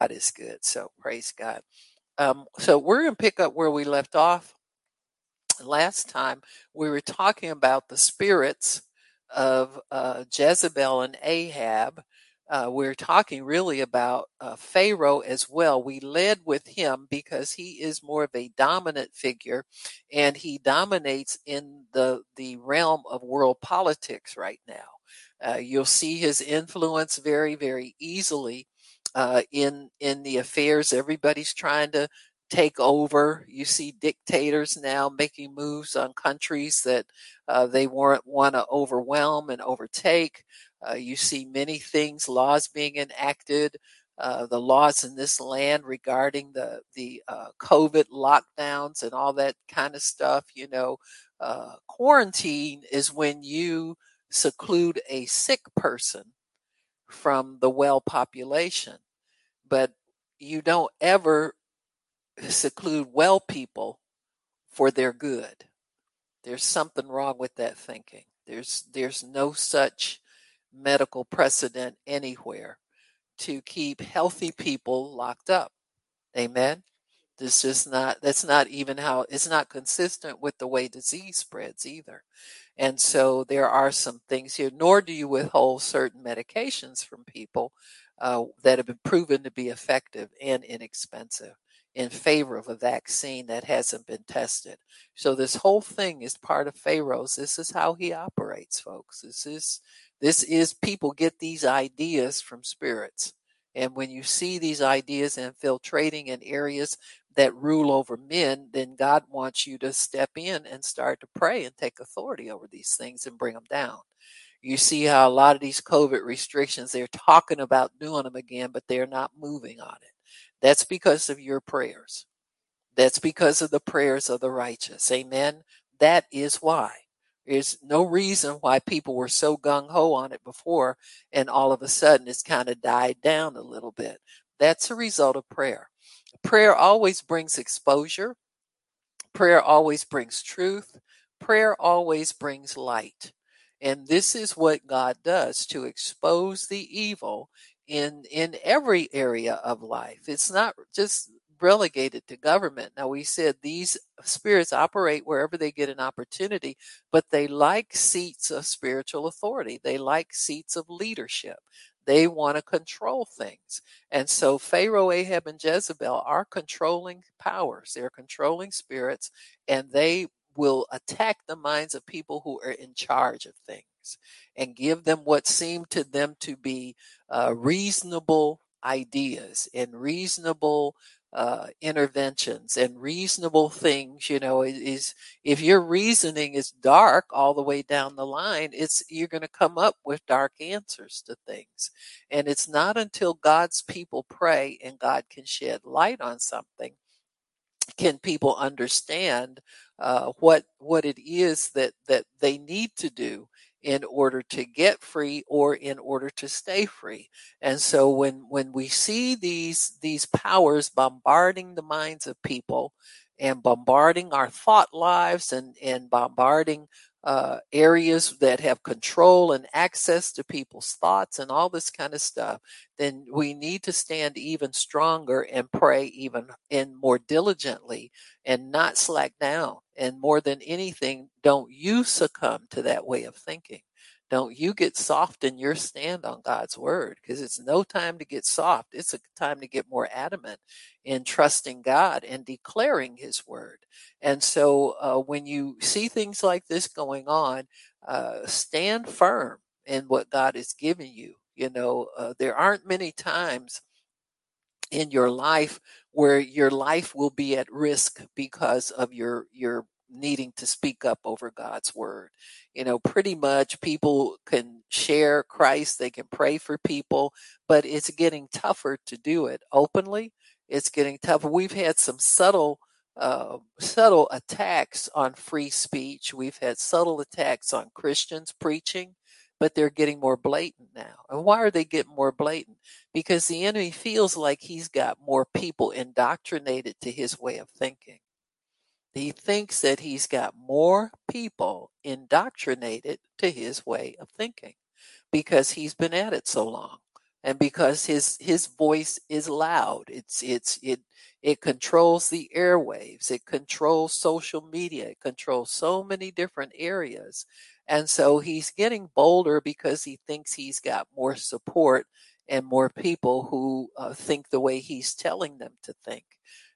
God is good. So praise God. Um, so we're going to pick up where we left off last time. We were talking about the spirits of uh, Jezebel and Ahab. Uh, we're talking really about uh, Pharaoh as well. We led with him because he is more of a dominant figure, and he dominates in the the realm of world politics right now. Uh, you'll see his influence very, very easily uh, in in the affairs. Everybody's trying to take over. You see dictators now making moves on countries that uh, they want want to overwhelm and overtake. Uh, you see many things, laws being enacted. Uh, the laws in this land regarding the the uh, COVID lockdowns and all that kind of stuff. You know, uh, quarantine is when you seclude a sick person from the well population, but you don't ever seclude well people for their good. There's something wrong with that thinking. There's there's no such medical precedent anywhere to keep healthy people locked up. Amen. This is not that's not even how it's not consistent with the way disease spreads either. And so there are some things here, nor do you withhold certain medications from people uh, that have been proven to be effective and inexpensive in favor of a vaccine that hasn't been tested. So this whole thing is part of Pharaoh's. This is how he operates, folks. This is this is people get these ideas from spirits. And when you see these ideas infiltrating in areas that rule over men, then God wants you to step in and start to pray and take authority over these things and bring them down. You see how a lot of these COVID restrictions, they're talking about doing them again, but they're not moving on it. That's because of your prayers. That's because of the prayers of the righteous. Amen. That is why. There's no reason why people were so gung ho on it before and all of a sudden it's kind of died down a little bit. That's a result of prayer. Prayer always brings exposure. Prayer always brings truth. Prayer always brings light. And this is what God does to expose the evil in in every area of life. It's not just relegated to government. Now we said these spirits operate wherever they get an opportunity, but they like seats of spiritual authority. They like seats of leadership. They want to control things. And so Pharaoh, Ahab, and Jezebel are controlling powers. They're controlling spirits, and they will attack the minds of people who are in charge of things and give them what seem to them to be uh, reasonable ideas and reasonable uh, interventions and reasonable things you know is if your reasoning is dark all the way down the line it's you're going to come up with dark answers to things. And it's not until god's people pray and god can shed light on something can people understand uh, what what it is that that they need to do in order to get free or in order to stay free. And so when when we see these these powers bombarding the minds of people and bombarding our thought lives and and bombarding uh, areas that have control and access to people's thoughts and all this kind of stuff, then we need to stand even stronger and pray even and more diligently and not slack down. And more than anything, don't you succumb to that way of thinking. Don't you get soft in your stand on God's word because it's no time to get soft. It's a time to get more adamant in trusting God and declaring his word. And so uh, when you see things like this going on, uh, stand firm in what God has given you. You know, uh, there aren't many times in your life where your life will be at risk because of your your needing to speak up over God's word. You know, pretty much people can share Christ, they can pray for people, but it's getting tougher to do it openly. It's getting tougher. We've had some subtle uh, subtle attacks on free speech. We've had subtle attacks on Christians preaching, but they're getting more blatant now. And why are they getting more blatant? Because the enemy feels like he's got more people indoctrinated to his way of thinking. He thinks that he's got more people indoctrinated to his way of thinking because he's been at it so long. and because his his voice is loud it's it's it it controls the airwaves it controls social media it controls so many different areas and so he's getting bolder because he thinks he's got more support and more people who uh, think the way he's telling them to think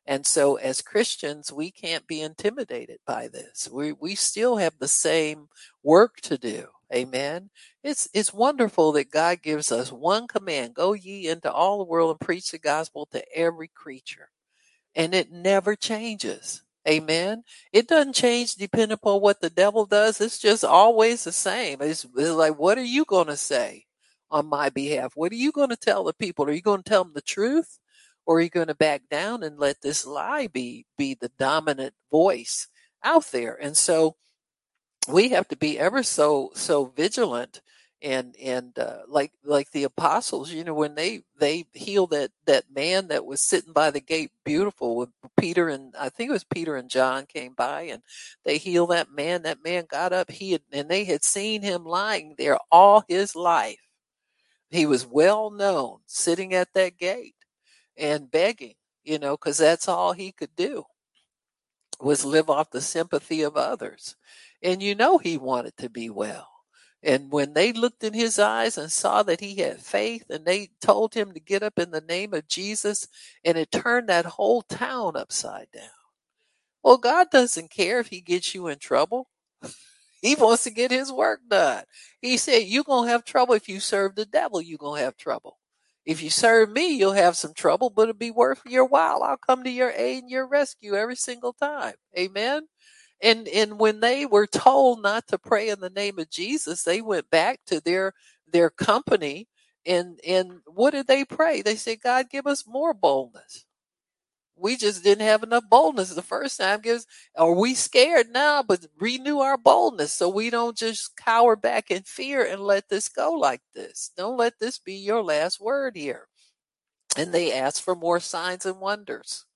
and so as Christians, we can't be intimidated by this. We, we still have the same work to do. Amen. It's, it's wonderful that God gives us one command, go ye into all the world and preach the gospel to every creature. And it never changes. Amen. It doesn't change depending upon what the devil does. It's just always the same. It's, it's like, what are you going to say on my behalf? What are you going to tell the people? Are you going to tell them the truth? or are you going to back down and let this lie be be the dominant voice out there and so we have to be ever so so vigilant and and uh, like like the apostles you know when they they healed that that man that was sitting by the gate beautiful with peter and i think it was peter and john came by and they healed that man that man got up he had, and they had seen him lying there all his life he was well known sitting at that gate and begging, you know, because that's all he could do was live off the sympathy of others. And you know, he wanted to be well. And when they looked in his eyes and saw that he had faith, and they told him to get up in the name of Jesus, and it turned that whole town upside down. Well, God doesn't care if he gets you in trouble. He wants to get his work done. He said, You're going to have trouble if you serve the devil, you're going to have trouble. If you serve me, you'll have some trouble, but it'll be worth your while. I'll come to your aid and your rescue every single time. Amen. And and when they were told not to pray in the name of Jesus, they went back to their their company and and what did they pray? They said, God, give us more boldness. We just didn't have enough boldness the first time. Gives are we scared now? But renew our boldness so we don't just cower back in fear and let this go like this. Don't let this be your last word here. And they asked for more signs and wonders.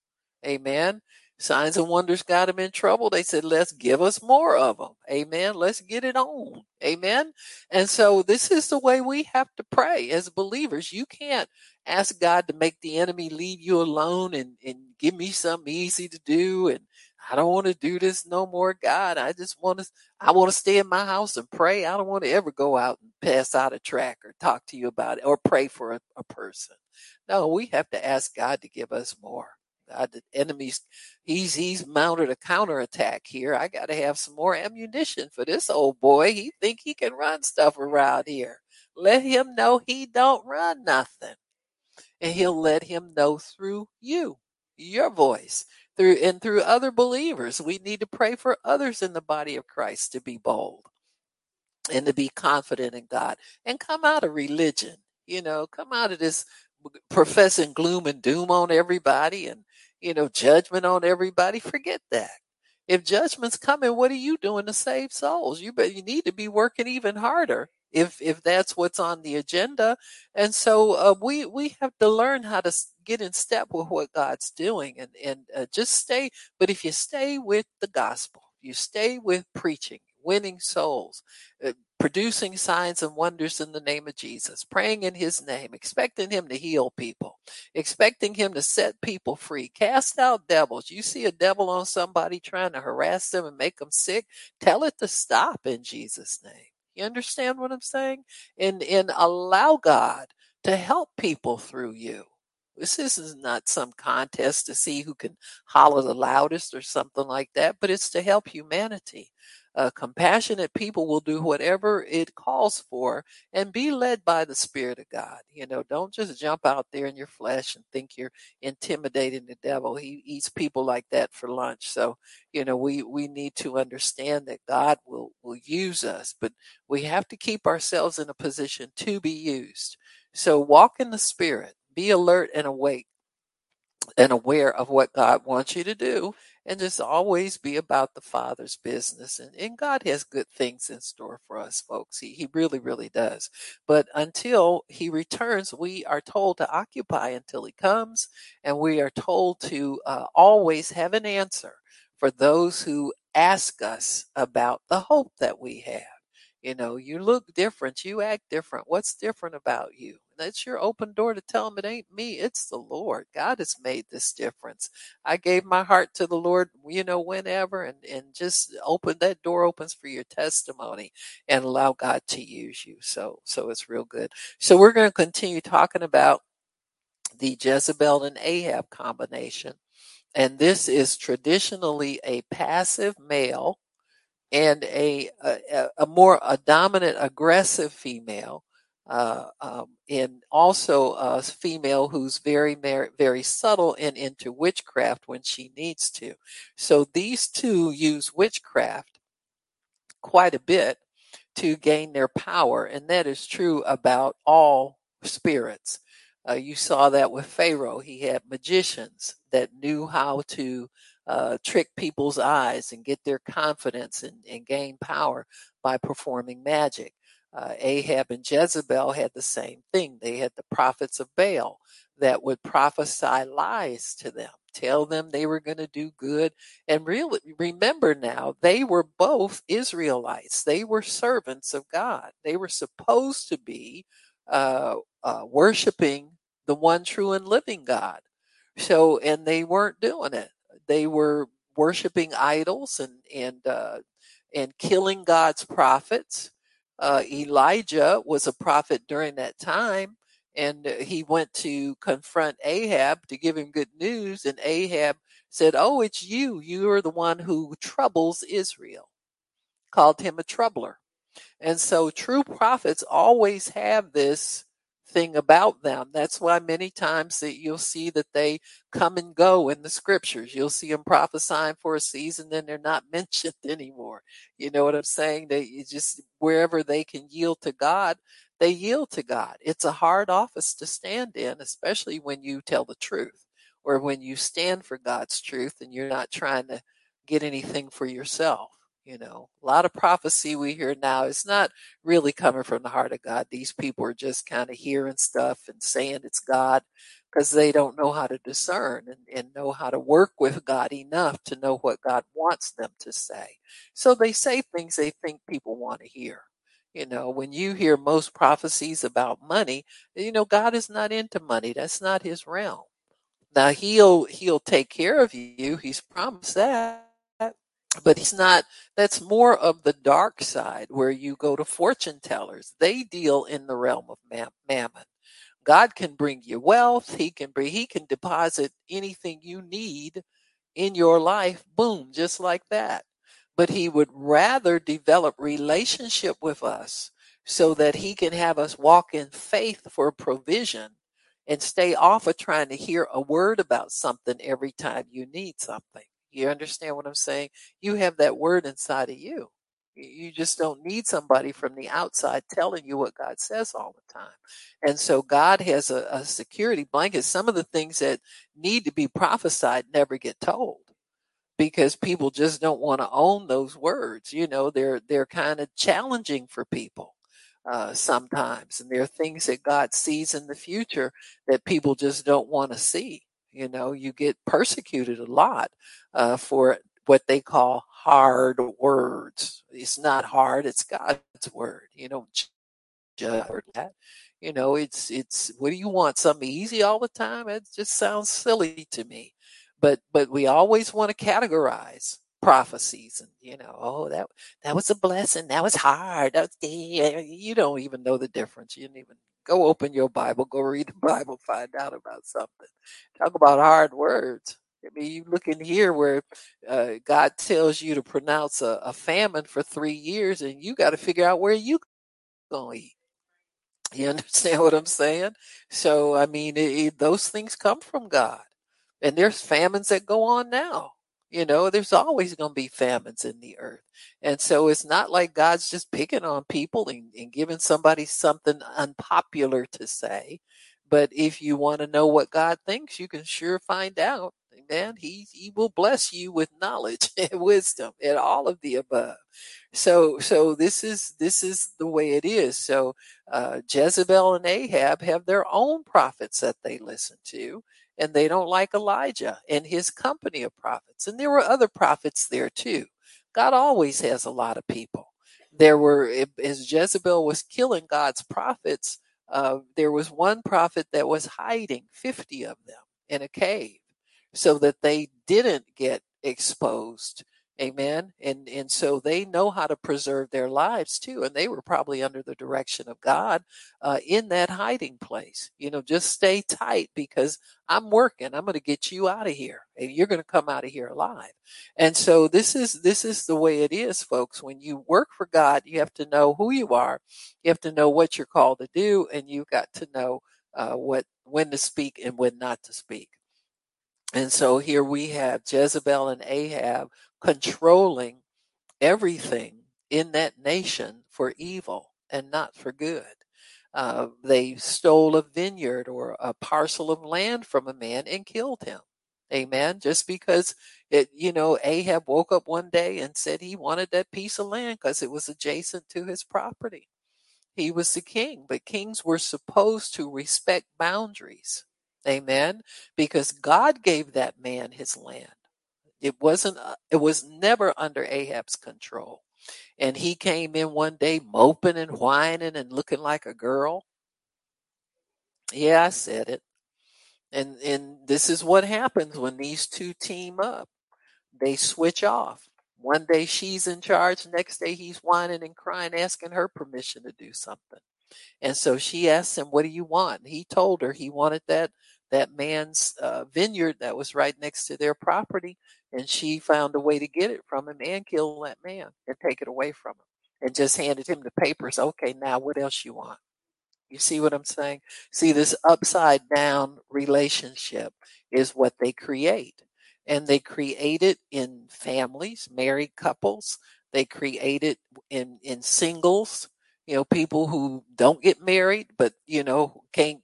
Amen. Signs and wonders got them in trouble. They said, let's give us more of them. Amen. Let's get it on. Amen. And so this is the way we have to pray as believers. You can't ask God to make the enemy leave you alone and, and give me something easy to do. And I don't want to do this no more, God. I just want to, I want to stay in my house and pray. I don't want to ever go out and pass out a track or talk to you about it or pray for a, a person. No, we have to ask God to give us more. God, the enemy's he's he's mounted a counterattack here. I got to have some more ammunition for this old boy. He think he can run stuff around here. Let him know he don't run nothing, and he'll let him know through you, your voice, through and through other believers. We need to pray for others in the body of Christ to be bold and to be confident in God and come out of religion. You know, come out of this professing gloom and doom on everybody and you know, judgment on everybody. Forget that. If judgment's coming, what are you doing to save souls? You but you need to be working even harder if if that's what's on the agenda. And so uh, we we have to learn how to get in step with what God's doing and and uh, just stay. But if you stay with the gospel, you stay with preaching, winning souls, uh, producing signs and wonders in the name of Jesus, praying in his name, expecting him to heal people, expecting him to set people free, cast out devils. You see a devil on somebody trying to harass them and make them sick, tell it to stop in Jesus' name. You understand what I'm saying? And and allow God to help people through you. This is not some contest to see who can holler the loudest or something like that, but it's to help humanity uh, compassionate people will do whatever it calls for and be led by the Spirit of God. You know, don't just jump out there in your flesh and think you're intimidating the devil. He eats people like that for lunch. So, you know, we, we need to understand that God will, will use us, but we have to keep ourselves in a position to be used. So walk in the Spirit, be alert and awake and aware of what God wants you to do and just always be about the Father's business. And, and God has good things in store for us, folks. He, he really, really does. But until He returns, we are told to occupy until He comes, and we are told to uh, always have an answer for those who ask us about the hope that we have. You know, you look different, you act different. What's different about you? That's your open door to tell them it ain't me, it's the Lord. God has made this difference. I gave my heart to the Lord, you know, whenever, and and just open that door opens for your testimony and allow God to use you. So so it's real good. So we're going to continue talking about the Jezebel and Ahab combination. And this is traditionally a passive male and a, a, a more a dominant aggressive female uh, um, and also a female who's very very subtle and into witchcraft when she needs to. So these two use witchcraft quite a bit to gain their power and that is true about all spirits. Uh, you saw that with pharaoh. He had magicians that knew how to uh, trick people's eyes and get their confidence and, and gain power by performing magic. Uh, Ahab and Jezebel had the same thing. They had the prophets of Baal that would prophesy lies to them, tell them they were going to do good. And really, remember now, they were both Israelites. They were servants of God. They were supposed to be uh, uh, worshiping the one true and living God. So, and they weren't doing it they were worshiping idols and and uh, and killing God's prophets. Uh, Elijah was a prophet during that time, and he went to confront Ahab to give him good news. And Ahab said, "Oh, it's you. You are the one who troubles Israel." Called him a troubler. And so, true prophets always have this thing about them. That's why many times that you'll see that they come and go in the scriptures. You'll see them prophesying for a season, then they're not mentioned anymore. You know what I'm saying? They just wherever they can yield to God, they yield to God. It's a hard office to stand in, especially when you tell the truth or when you stand for God's truth and you're not trying to get anything for yourself. You know, a lot of prophecy we hear now is not really coming from the heart of God. These people are just kind of hearing stuff and saying it's God because they don't know how to discern and, and know how to work with God enough to know what God wants them to say. So they say things they think people want to hear. You know, when you hear most prophecies about money, you know, God is not into money. That's not his realm. Now he'll he'll take care of you. He's promised that but he's not that's more of the dark side where you go to fortune tellers. They deal in the realm of mammon. God can bring you wealth. He can bring he can deposit anything you need in your life boom just like that. But he would rather develop relationship with us so that he can have us walk in faith for provision and stay off of trying to hear a word about something every time you need something you understand what I'm saying? You have that word inside of you. You just don't need somebody from the outside telling you what God says all the time. And so God has a, a security blanket. Some of the things that need to be prophesied never get told because people just don't want to own those words. You know, they're they're kind of challenging for people uh, sometimes, and there are things that God sees in the future that people just don't want to see. You know, you get persecuted a lot uh, for what they call hard words. It's not hard; it's God's word. You don't judge that. You know, it's it's. What do you want? Something easy all the time? It just sounds silly to me. But but we always want to categorize prophecies and you know oh that that was a blessing that was hard that was, you don't even know the difference you didn't even Go open your Bible, go read the Bible, find out about something. Talk about hard words. I mean, you look in here where uh, God tells you to pronounce a, a, famine for three years, and you got to figure out where you going to eat. You understand what I'm saying? So, I mean, it, it, those things come from God, and there's famines that go on now. You know, there's always going to be famines in the earth. And so it's not like God's just picking on people and, and giving somebody something unpopular to say. But if you want to know what God thinks, you can sure find out. Amen. He, he will bless you with knowledge and wisdom and all of the above. So, so this is, this is the way it is. So, uh, Jezebel and Ahab have their own prophets that they listen to and they don't like Elijah and his company of prophets. And there were other prophets there too. God always has a lot of people. There were, as Jezebel was killing God's prophets, uh, there was one prophet that was hiding 50 of them in a cave so that they didn't get exposed Amen. And and so they know how to preserve their lives too. And they were probably under the direction of God uh, in that hiding place. You know, just stay tight because I'm working. I'm going to get you out of here, and you're going to come out of here alive. And so this is this is the way it is, folks. When you work for God, you have to know who you are. You have to know what you're called to do, and you've got to know uh, what when to speak and when not to speak. And so here we have Jezebel and Ahab controlling everything in that nation for evil and not for good. Uh, they stole a vineyard or a parcel of land from a man and killed him. Amen. Just because it, you know, Ahab woke up one day and said he wanted that piece of land because it was adjacent to his property. He was the king, but kings were supposed to respect boundaries. Amen. Because God gave that man his land. It wasn't, uh, it was never under Ahab's control. And he came in one day moping and whining and looking like a girl. Yeah, I said it. And, and this is what happens when these two team up. They switch off. One day she's in charge, next day he's whining and crying, asking her permission to do something. And so she asked him, What do you want? He told her he wanted that that man's uh, vineyard that was right next to their property, and she found a way to get it from him and kill that man and take it away from him, and just handed him the papers. Okay, now what else you want? You see what I'm saying? See, this upside down relationship is what they create. And they create it in families, married couples. They create it in, in singles, you know, people who don't get married, but, you know, can't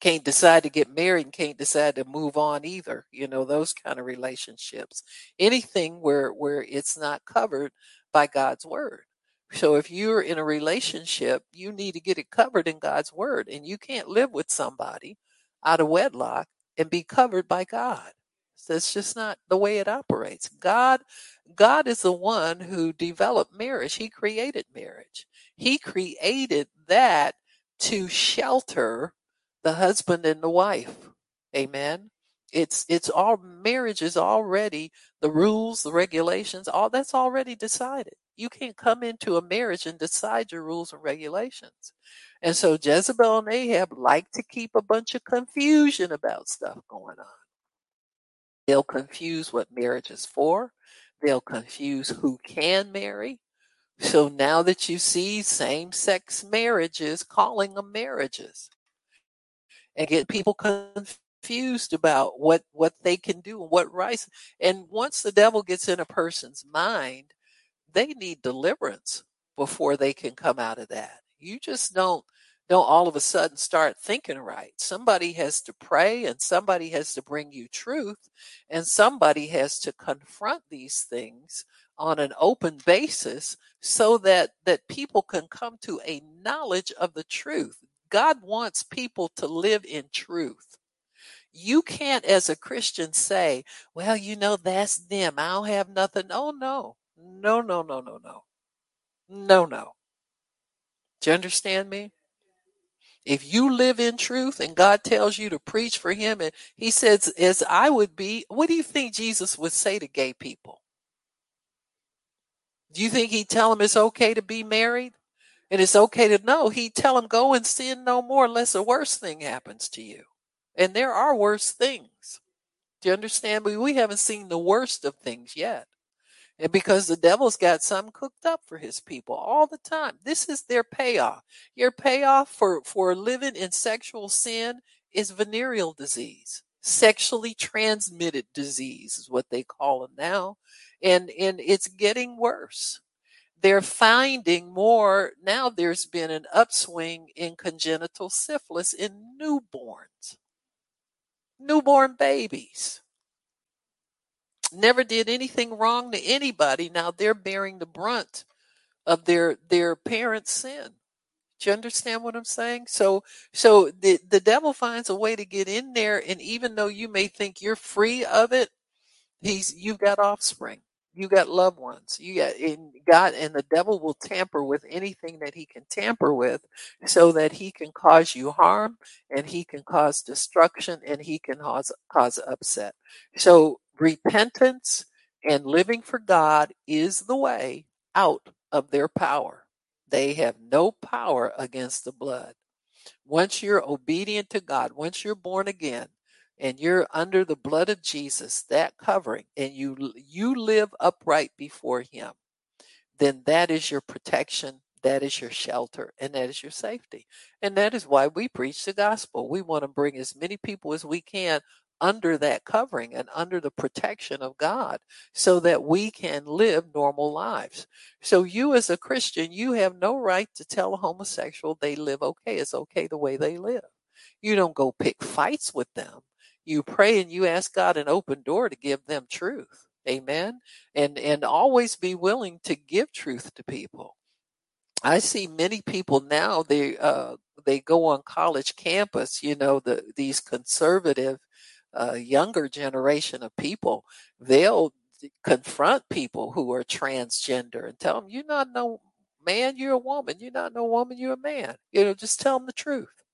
can't decide to get married and can't decide to move on either you know those kind of relationships. Anything where where it's not covered by god's word. So if you're in a relationship you need to get it covered in god's word and you can't live with somebody out of wedlock and be covered by god. That's just not the way it operates. God god is the one who developed marriage. He created marriage. He created that to shelter the husband and the wife. Amen. It's it's all marriage is already the rules, the regulations, all that's already decided. You can't come into a marriage and decide your rules and regulations. And so Jezebel and Ahab like to keep a bunch of confusion about stuff going on. They'll confuse what marriage is for. They'll confuse who can marry. So now that you see same sex marriages, calling them marriages, and get people confused about what what they can do and what rights. And once the devil gets in a person's mind they need deliverance before they can come out of that. You just don't don't all of a sudden start thinking right. Somebody has to pray and somebody has to bring you truth and somebody has to confront these things on an open basis so that that people can come to a knowledge of the truth God wants people to live in truth. You can't, as a Christian, say, well, you know, that's them. I don't have nothing. Oh, no. No, no, no, no, no. No, no. Do you understand me? If you live in truth and God tells you to preach for Him, and He says, as I would be, what do you think Jesus would say to gay people? Do you think He'd tell them it's okay to be married? And it's okay to know. He tell him, go and sin no more unless a worse thing happens to you. And there are worse things. Do you understand? But we haven't seen the worst of things yet. And because the devil's got something cooked up for his people all the time. This is their payoff. Your payoff for, for living in sexual sin is venereal disease. Sexually transmitted disease is what they call it now. And, and it's getting worse they're finding more now there's been an upswing in congenital syphilis in newborns. Newborn babies. Never did anything wrong to anybody. Now they're bearing the brunt of their their parents sin. Do you understand what i'm saying? So so the the devil finds a way to get in there and even though you may think you're free of it he's you've got offspring you got loved ones. You got in God, and the devil will tamper with anything that he can tamper with, so that he can cause you harm, and he can cause destruction, and he can cause cause upset. So repentance and living for God is the way out of their power. They have no power against the blood. Once you're obedient to God, once you're born again, and you're under the blood of Jesus, that covering, and you you live upright before him, then that is your protection, that is your shelter, and that is your safety. And that is why we preach the gospel. We want to bring as many people as we can under that covering and under the protection of God so that we can live normal lives. So you as a Christian, you have no right to tell a homosexual they live okay. It's okay the way they live. You don't go pick fights with them you pray and you ask God an open door to give them truth. Amen. And and always be willing to give truth to people. I see many people now they uh they go on college campus, you know, the these conservative uh, younger generation of people, they'll confront people who are transgender and tell them, "You're not no man, you're a woman. You're not no woman, you're a man." You know, just tell them the truth.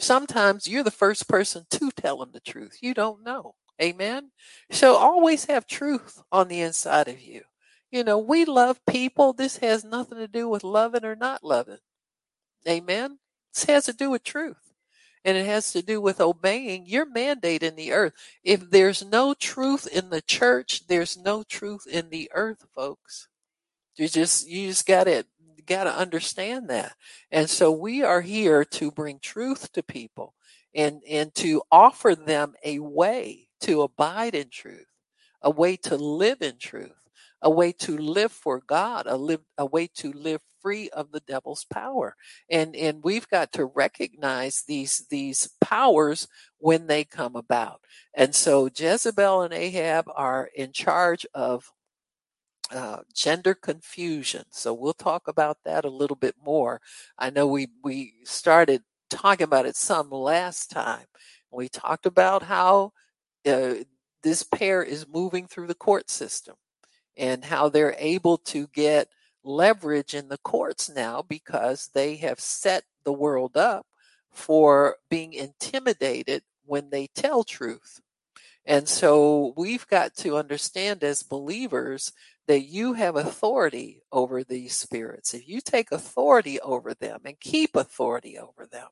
Sometimes you're the first person to tell them the truth. You don't know. Amen. So always have truth on the inside of you. You know, we love people. This has nothing to do with loving or not loving. Amen. This has to do with truth. And it has to do with obeying your mandate in the earth. If there's no truth in the church, there's no truth in the earth, folks. You just you just got to got to understand that. And so we are here to bring truth to people and, and to offer them a way to abide in truth, a way to live in truth, a way to live for God, a live, a way to live free of the devil's power. And, and we've got to recognize these, these powers when they come about. And so Jezebel and Ahab are in charge of uh, gender confusion. So we'll talk about that a little bit more. I know we we started talking about it some last time. We talked about how uh, this pair is moving through the court system and how they're able to get leverage in the courts now because they have set the world up for being intimidated when they tell truth. And so we've got to understand as believers that you have authority over these spirits. If you take authority over them and keep authority over them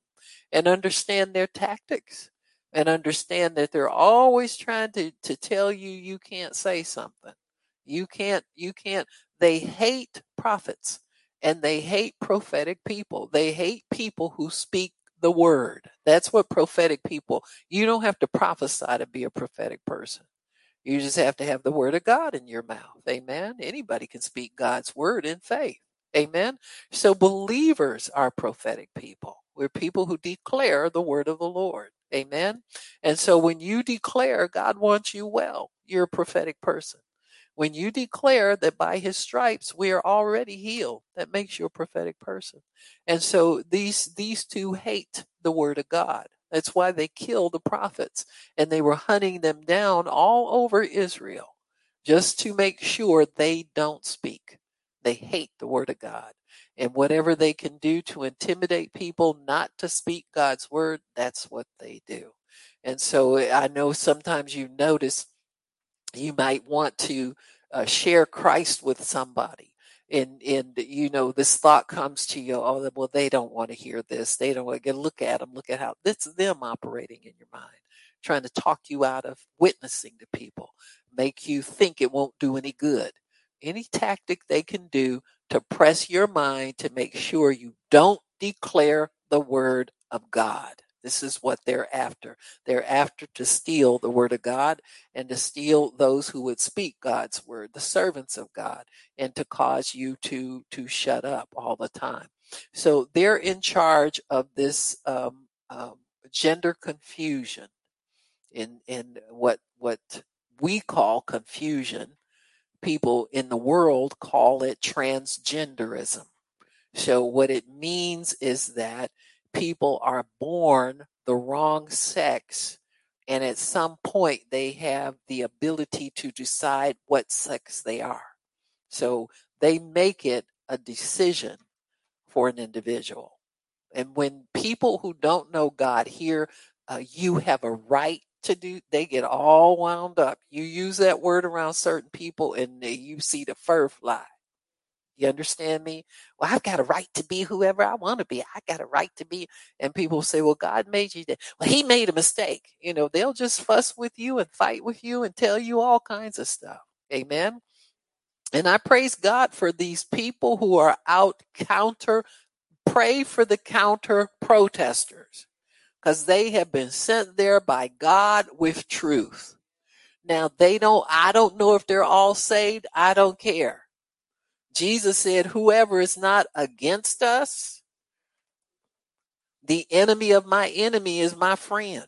and understand their tactics and understand that they're always trying to, to tell you you can't say something. You can't, you can't, they hate prophets and they hate prophetic people. They hate people who speak the word. That's what prophetic people, you don't have to prophesy to be a prophetic person. You just have to have the word of God in your mouth. Amen. Anybody can speak God's word in faith. Amen. So believers are prophetic people. We're people who declare the word of the Lord. Amen. And so when you declare God wants you well, you're a prophetic person. When you declare that by his stripes we are already healed, that makes you a prophetic person. And so these these two hate the word of God. That's why they killed the prophets and they were hunting them down all over Israel just to make sure they don't speak. They hate the word of God. And whatever they can do to intimidate people not to speak God's word, that's what they do. And so I know sometimes you notice you might want to uh, share Christ with somebody and and you know this thought comes to you oh well they don't want to hear this. They don't want to look at them look at how this is them operating in your mind trying to talk you out of witnessing to people make you think it won't do any good. Any tactic they can do to press your mind to make sure you don't declare the word of god this is what they're after. They're after to steal the word of God and to steal those who would speak God's word, the servants of God, and to cause you to to shut up all the time. So they're in charge of this um, um, gender confusion in in what what we call confusion. People in the world call it transgenderism. So what it means is that people are born the wrong sex and at some point they have the ability to decide what sex they are. So they make it a decision for an individual. And when people who don't know God hear uh, you have a right to do, they get all wound up. You use that word around certain people and you see the fur fly. You understand me? Well, I've got a right to be whoever I want to be. I got a right to be. And people say, well, God made you that. Well, he made a mistake. You know, they'll just fuss with you and fight with you and tell you all kinds of stuff. Amen. And I praise God for these people who are out counter, pray for the counter protesters because they have been sent there by God with truth. Now they don't, I don't know if they're all saved. I don't care. Jesus said, whoever is not against us, the enemy of my enemy is my friend.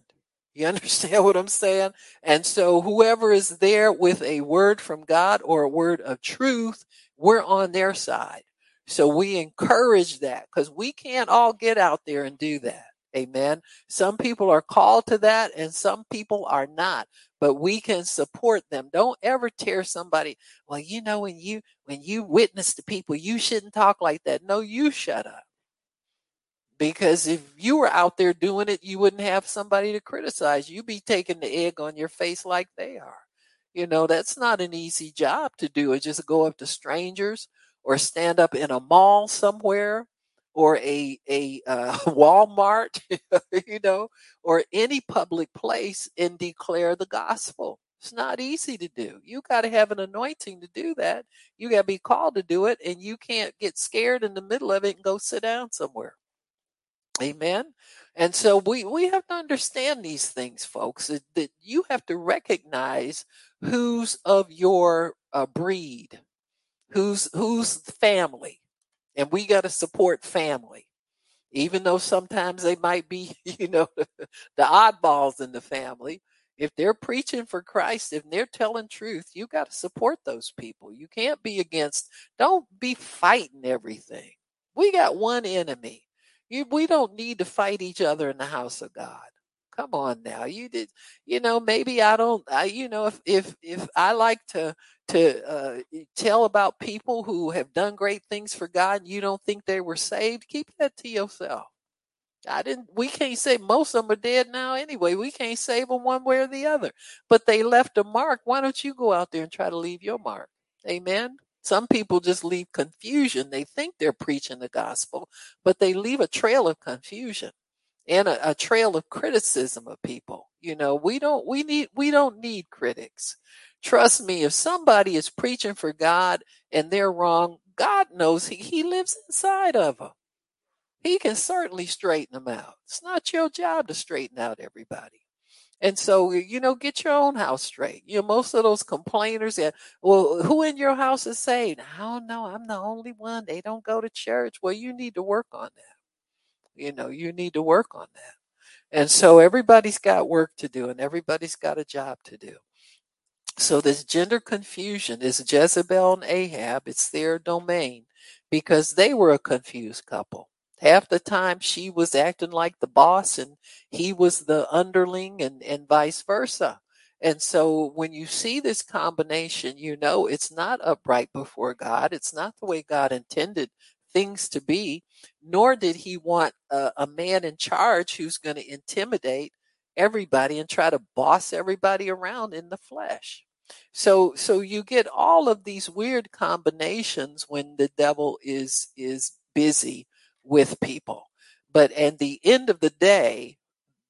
You understand what I'm saying? And so whoever is there with a word from God or a word of truth, we're on their side. So we encourage that because we can't all get out there and do that. Amen. Some people are called to that and some people are not, but we can support them. Don't ever tear somebody. Well, you know, when you, when you witness to people, you shouldn't talk like that. No, you shut up. Because if you were out there doing it, you wouldn't have somebody to criticize. You'd be taking the egg on your face like they are. You know, that's not an easy job to do. It just go up to strangers or stand up in a mall somewhere or a a uh, Walmart, you know, or any public place and declare the gospel. It's not easy to do. You got to have an anointing to do that. You got to be called to do it, and you can't get scared in the middle of it and go sit down somewhere. Amen. And so we, we have to understand these things, folks, that, you have to recognize who's of your uh, breed, who's, who's family. And we got to support family, even though sometimes they might be, you know, the oddballs in the family. If they're preaching for Christ, if they're telling truth, you got to support those people. You can't be against, don't be fighting everything. We got one enemy we don't need to fight each other in the house of God. Come on now. You did, you know, maybe I don't, I, you know, if, if, if I like to, to, uh, tell about people who have done great things for God and you don't think they were saved, keep that to yourself. I didn't, we can't say most of them are dead now anyway. We can't save them one way or the other, but they left a mark. Why don't you go out there and try to leave your mark? Amen. Some people just leave confusion. They think they're preaching the gospel, but they leave a trail of confusion and a, a, trail of criticism of people. You know, we don't, we need, we don't need critics. Trust me, if somebody is preaching for God and they're wrong, God knows he, he lives inside of them. He can certainly straighten them out. It's not your job to straighten out everybody. And so, you know, get your own house straight. You know, most of those complainers, yeah, well, who in your house is saved? I don't know. I'm the only one. They don't go to church. Well, you need to work on that. You know, you need to work on that. And so everybody's got work to do and everybody's got a job to do. So this gender confusion is Jezebel and Ahab. It's their domain because they were a confused couple half the time she was acting like the boss and he was the underling and, and vice versa. And so when you see this combination, you know it's not upright before God. It's not the way God intended things to be, nor did he want a, a man in charge who's going to intimidate everybody and try to boss everybody around in the flesh. So so you get all of these weird combinations when the devil is is busy with people. But at the end of the day,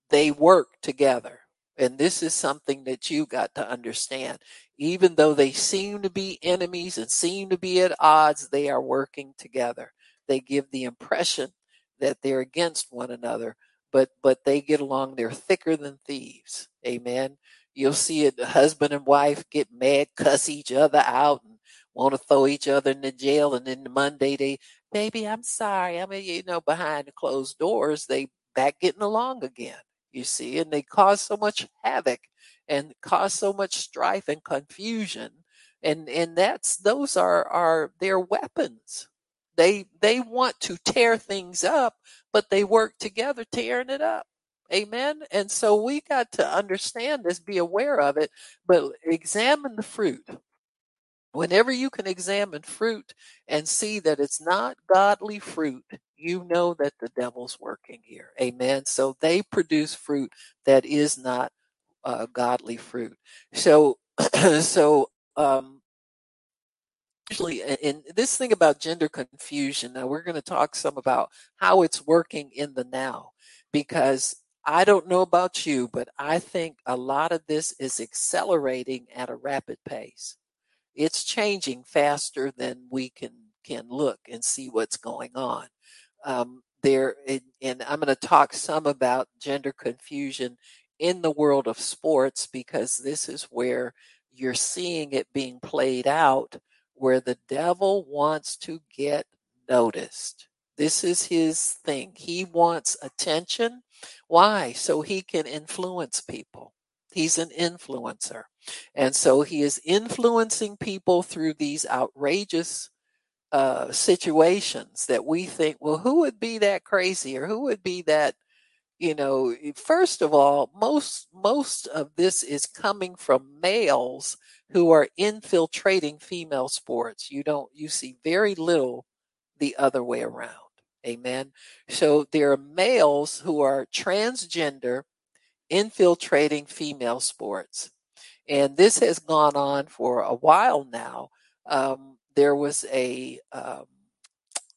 they work together. And this is something that you got to understand. Even though they seem to be enemies and seem to be at odds, they are working together. They give the impression that they're against one another, but but they get along. They're thicker than thieves. Amen. You'll see it. Husband and wife get mad, cuss each other out, and want to throw each other in the jail. And then Monday they baby, I'm sorry. I mean, you know, behind the closed doors, they back getting along again, you see, and they cause so much havoc and cause so much strife and confusion. And, and that's, those are, are their weapons. They, they want to tear things up, but they work together tearing it up. Amen. And so we got to understand this, be aware of it, but examine the fruit. Whenever you can examine fruit and see that it's not godly fruit, you know that the devil's working here. Amen. So they produce fruit that is not uh, godly fruit. So, so um, usually, in this thing about gender confusion, now we're going to talk some about how it's working in the now, because I don't know about you, but I think a lot of this is accelerating at a rapid pace it's changing faster than we can can look and see what's going on. Um, there, and I'm going to talk some about gender confusion in the world of sports because this is where you're seeing it being played out, where the devil wants to get noticed. This is his thing. He wants attention. Why? So he can influence people. He's an influencer. And so he is influencing people through these outrageous uh, situations that we think, well, who would be that crazy or who would be that, you know, first of all, most, most of this is coming from males who are infiltrating female sports. You don't, you see very little the other way around. Amen. So there are males who are transgender infiltrating female sports. And this has gone on for a while now. Um, there was a, um,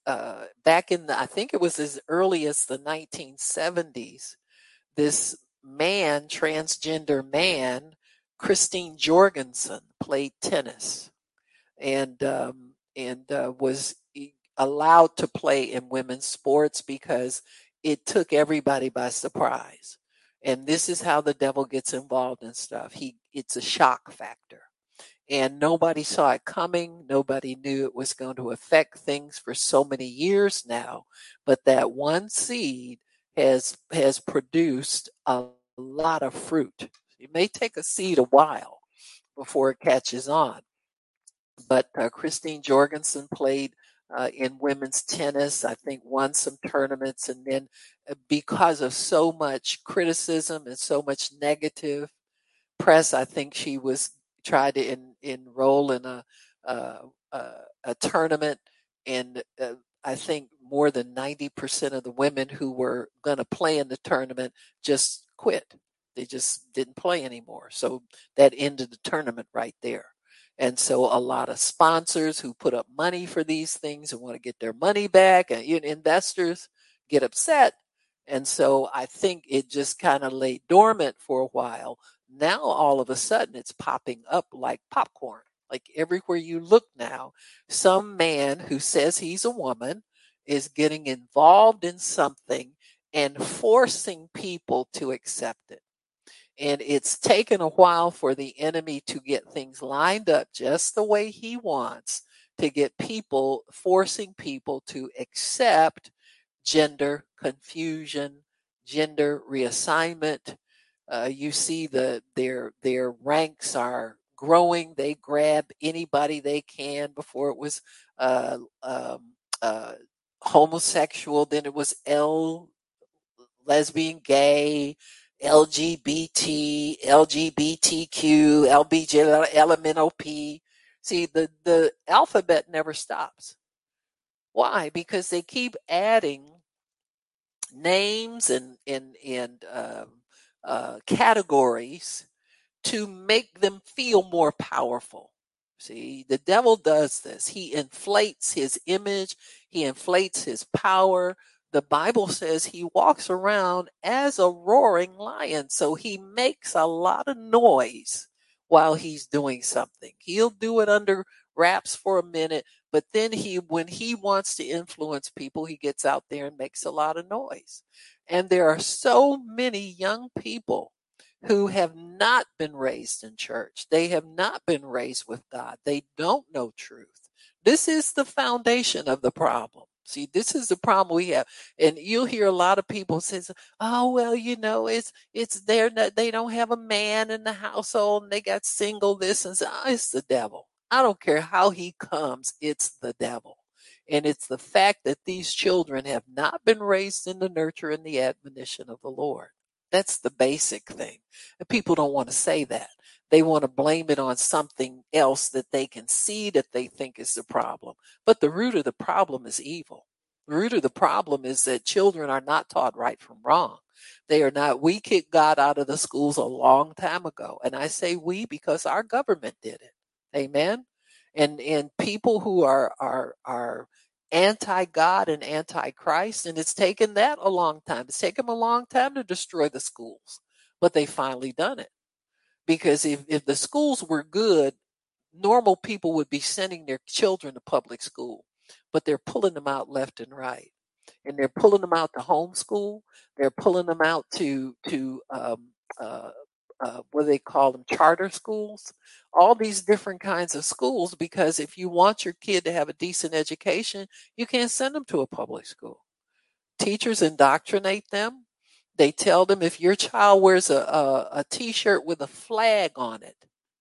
uh, back in the, I think it was as early as the 1970s, this man, transgender man, Christine Jorgensen, played tennis. And um, and uh, was allowed to play in women's sports because it took everybody by surprise. And this is how the devil gets involved in stuff. He it's a shock factor and nobody saw it coming. Nobody knew it was going to affect things for so many years now. But that one seed has has produced a lot of fruit. It may take a seed a while before it catches on. But uh, christine jorgensen played uh, in women's tennis. I think won some tournaments, and then uh, because of so much criticism and so much negative press, I think she was tried to in, enroll in a uh, a tournament, and uh, I think more than ninety percent of the women who were going to play in the tournament just quit. They just didn't play anymore. So that ended the tournament right there. And so a lot of sponsors who put up money for these things and want to get their money back and investors get upset. And so I think it just kind of lay dormant for a while. Now all of a sudden it's popping up like popcorn. Like everywhere you look now, some man who says he's a woman is getting involved in something and forcing people to accept it. And it's taken a while for the enemy to get things lined up just the way he wants to get people, forcing people to accept gender confusion, gender reassignment. Uh, you see the their their ranks are growing. They grab anybody they can. Before it was uh, um, uh, homosexual, then it was L lesbian, gay, LGBT, LGBTQ, LBJ, LMNOP. See, the, the alphabet never stops. Why? Because they keep adding names and, and, and uh, uh, categories to make them feel more powerful. See, the devil does this. He inflates his image, he inflates his power the Bible says he walks around as a roaring lion. So he makes a lot of noise while he's doing something. He'll do it under wraps for a minute, but then he, when he wants to influence people, he gets out there and makes a lot of noise. And there are so many young people who have not been raised in church. They have not been raised with God. They don't know truth. This is the foundation of the problem. See, this is the problem we have, and you'll hear a lot of people says, "Oh, well, you know, it's it's not, they don't have a man in the household, and they got single this and so, oh, ah, it's the devil. I don't care how he comes, it's the devil." And it's the fact that these children have not been raised in the nurture and the admonition of the Lord. That's the basic thing. And people don't want to say that. they want to blame it on something else that they can see that they think is the problem. But the root of the problem is evil. The root of the problem is that children are not taught right from wrong. They are not, we kicked God out of the schools a long time ago. And I say we because our government did it. Amen. And, and people who are, are, are anti God and anti Christ. And it's taken that a long time. It's taken them a long time to destroy the schools, but they finally done it. Because if, if the schools were good, normal people would be sending their children to public school, but they're pulling them out left and right. And they're pulling them out to homeschool. They're pulling them out to to um, uh, uh, what do they call them charter schools all these different kinds of schools because if you want your kid to have a decent education you can't send them to a public school. Teachers indoctrinate them. They tell them if your child wears a, a, a t-shirt with a flag on it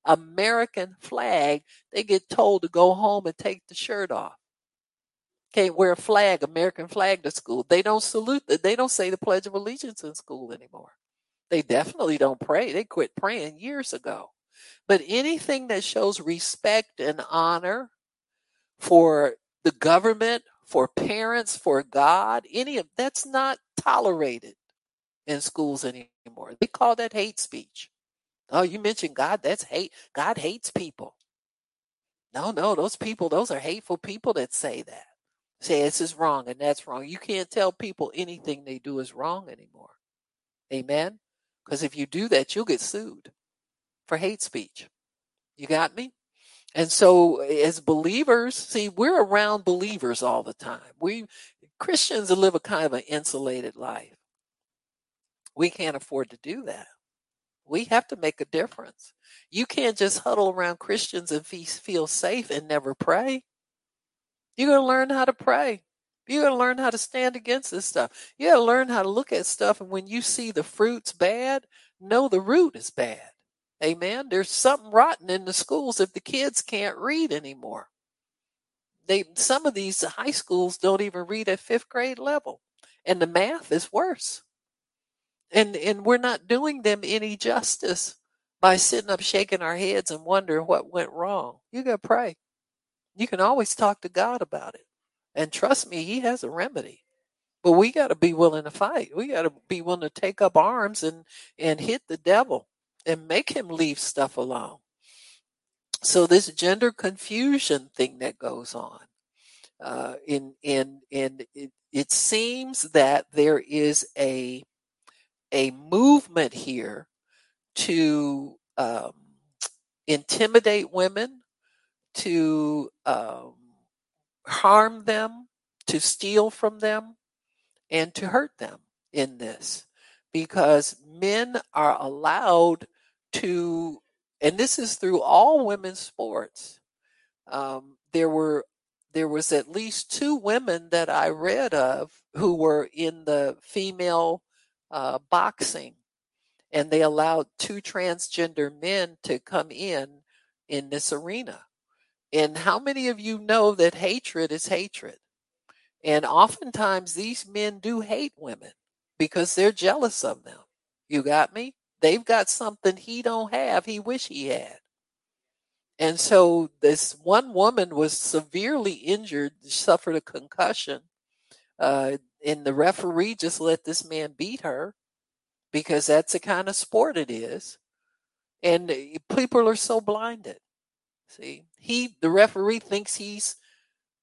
american flag they get told to go home and take the shirt off. Can't wear a flag american flag to school. They don't salute they don't say the pledge of allegiance in school anymore they definitely don't pray. They quit praying years ago. But anything that shows respect and honor for the government, for parents, for God, any of that's not tolerated in schools anymore. They call that hate speech. Oh, you mentioned God, that's hate. God hates people. No, no, those people, those are hateful people that say that. Say this is wrong and that's wrong. You can't tell people anything they do is wrong anymore. Amen. Because if you do that, you'll get sued for hate speech. You got me? And so as believers, see, we're around believers all the time. We Christians live a kind of an insulated life. We can't afford to do that. We have to make a difference. You can't just huddle around Christians and feel safe and never pray. You're going to learn how to pray. You got to learn how to stand against this stuff. You got to learn how to look at stuff. And when you see the fruit's bad, know the root is bad. Amen. There's something rotten in the schools if the kids can't read anymore. They, some of these high schools don't even read at fifth grade level and the math is worse. And, and we're not doing them any justice by sitting up shaking our heads and wondering what went wrong. You got to pray. You can always talk to God about it. And trust me, he has a remedy. But we got to be willing to fight. We got to be willing to take up arms and and hit the devil and make him leave stuff alone. So this gender confusion thing that goes on, uh, in in in it, it seems that there is a a movement here to um, intimidate women, to um, harm them, to steal from them, and to hurt them in this because men are allowed to, and this is through all women's sports. Um, there were there was at least two women that I read of who were in the female uh, boxing, and they allowed two transgender men to come in in this arena. And how many of you know that hatred is hatred? And oftentimes these men do hate women because they're jealous of them. You got me? They've got something he don't have, he wish he had. And so this one woman was severely injured, suffered a concussion. Uh, and the referee just let this man beat her because that's the kind of sport it is. And people are so blinded. See, he, the referee thinks he's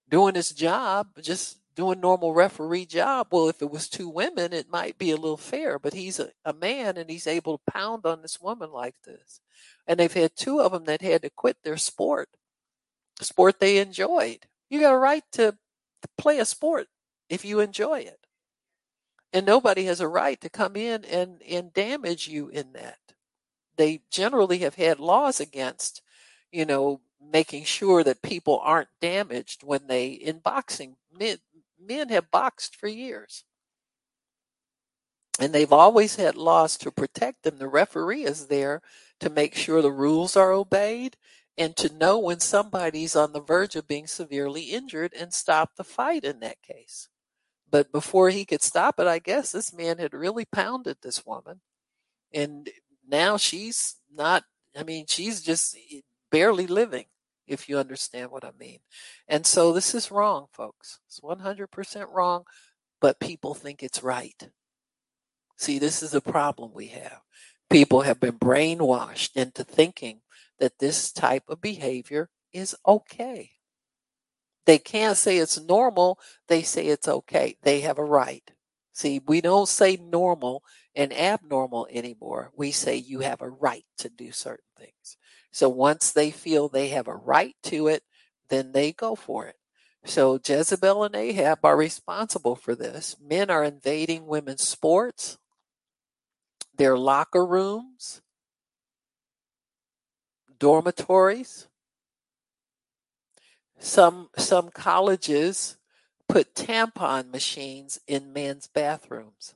doing his job, just doing normal referee job. Well, if it was two women, it might be a little fair, but he's a, a man and he's able to pound on this woman like this. And they've had two of them that had to quit their sport, sport they enjoyed. You got a right to play a sport if you enjoy it. And nobody has a right to come in and, and damage you in that. They generally have had laws against you know, making sure that people aren't damaged when they in boxing. Men, men have boxed for years. And they've always had laws to protect them. The referee is there to make sure the rules are obeyed and to know when somebody's on the verge of being severely injured and stop the fight in that case. But before he could stop it, I guess this man had really pounded this woman. And now she's not I mean, she's just barely living, if you understand what I mean. And so this is wrong, folks. It's 100% wrong, but people think it's right. See, this is a problem we have. People have been brainwashed into thinking that this type of behavior is okay. They can't say it's normal, they say it's okay. They have a right. See, we don't say normal and abnormal anymore. We say you have a right to do certain things. So once they feel they have a right to it, then they go for it. So Jezebel and Ahab are responsible for this. Men are invading women's sports, their locker rooms, dormitories. Some some colleges put tampon machines in men's bathrooms.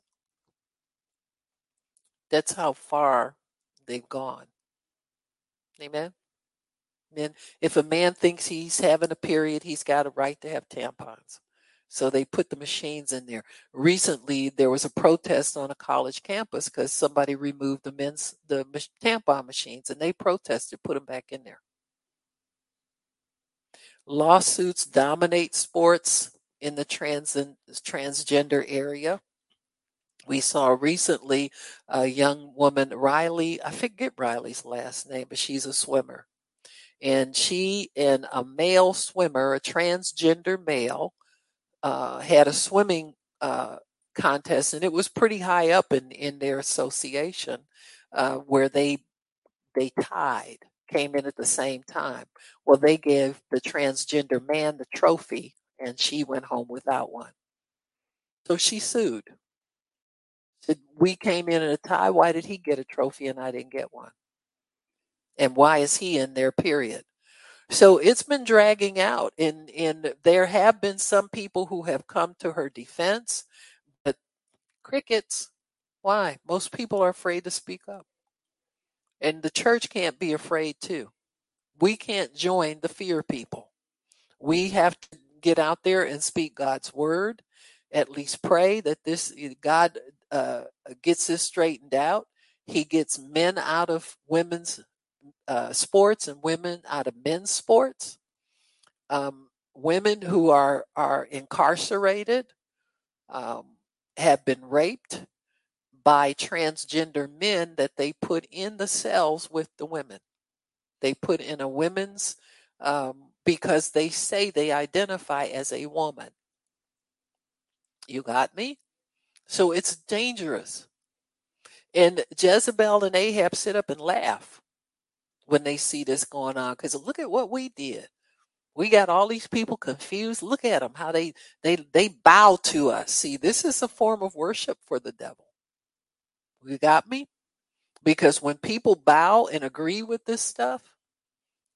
That's how far they've gone. Amen. Men, if a man thinks he's having a period, he's got a right to have tampons. So they put the machines in there. Recently, there was a protest on a college campus because somebody removed the men's the tampon machines, and they protested, put them back in there. Lawsuits dominate sports in the trans transgender area. We saw recently a young woman, Riley, I forget Riley's last name, but she's a swimmer. And she and a male swimmer, a transgender male, uh, had a swimming uh, contest, and it was pretty high up in, in their association uh, where they they tied, came in at the same time. Well, they gave the transgender man the trophy, and she went home without one. So she sued. We came in at a tie. Why did he get a trophy and I didn't get one? And why is he in there, period? So it's been dragging out, and, and there have been some people who have come to her defense, but crickets, why? Most people are afraid to speak up. And the church can't be afraid too. We can't join the fear people. We have to get out there and speak God's word. At least pray that this eh, God uh, gets this straightened out. He gets men out of women's uh, sports and women out of men's sports. Um, women who are are incarcerated um, have been raped by transgender men that they put in the cells with the women. They put in a women's um, because they say they identify as a woman. You got me? So it's dangerous. And Jezebel and Ahab sit up and laugh when they see this going on because look at what we did. We got all these people confused. Look at them, how they they they bow to us. See, this is a form of worship for the devil. You got me? Because when people bow and agree with this stuff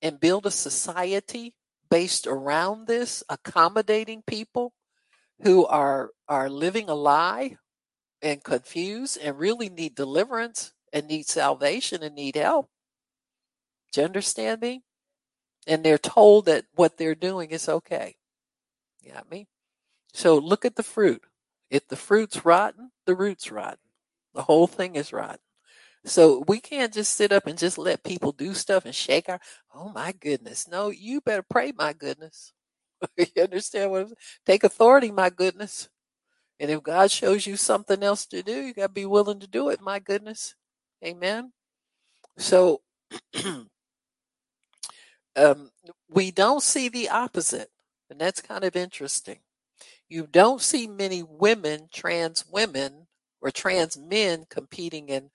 and build a society based around this, accommodating people who are are living a lie and confused and really need deliverance and need salvation and need help, do you understand me? And they're told that what they're doing is okay. You got me? So look at the fruit. If the fruit's rotten, the root's rotten. The whole thing is rotten. So we can't just sit up and just let people do stuff and shake our, oh my goodness. No, you better pray, my goodness. you understand what I'm saying? Take authority, my goodness. And if God shows you something else to do, you got to be willing to do it, my goodness. Amen. So um, we don't see the opposite, and that's kind of interesting. You don't see many women, trans women, or trans men competing in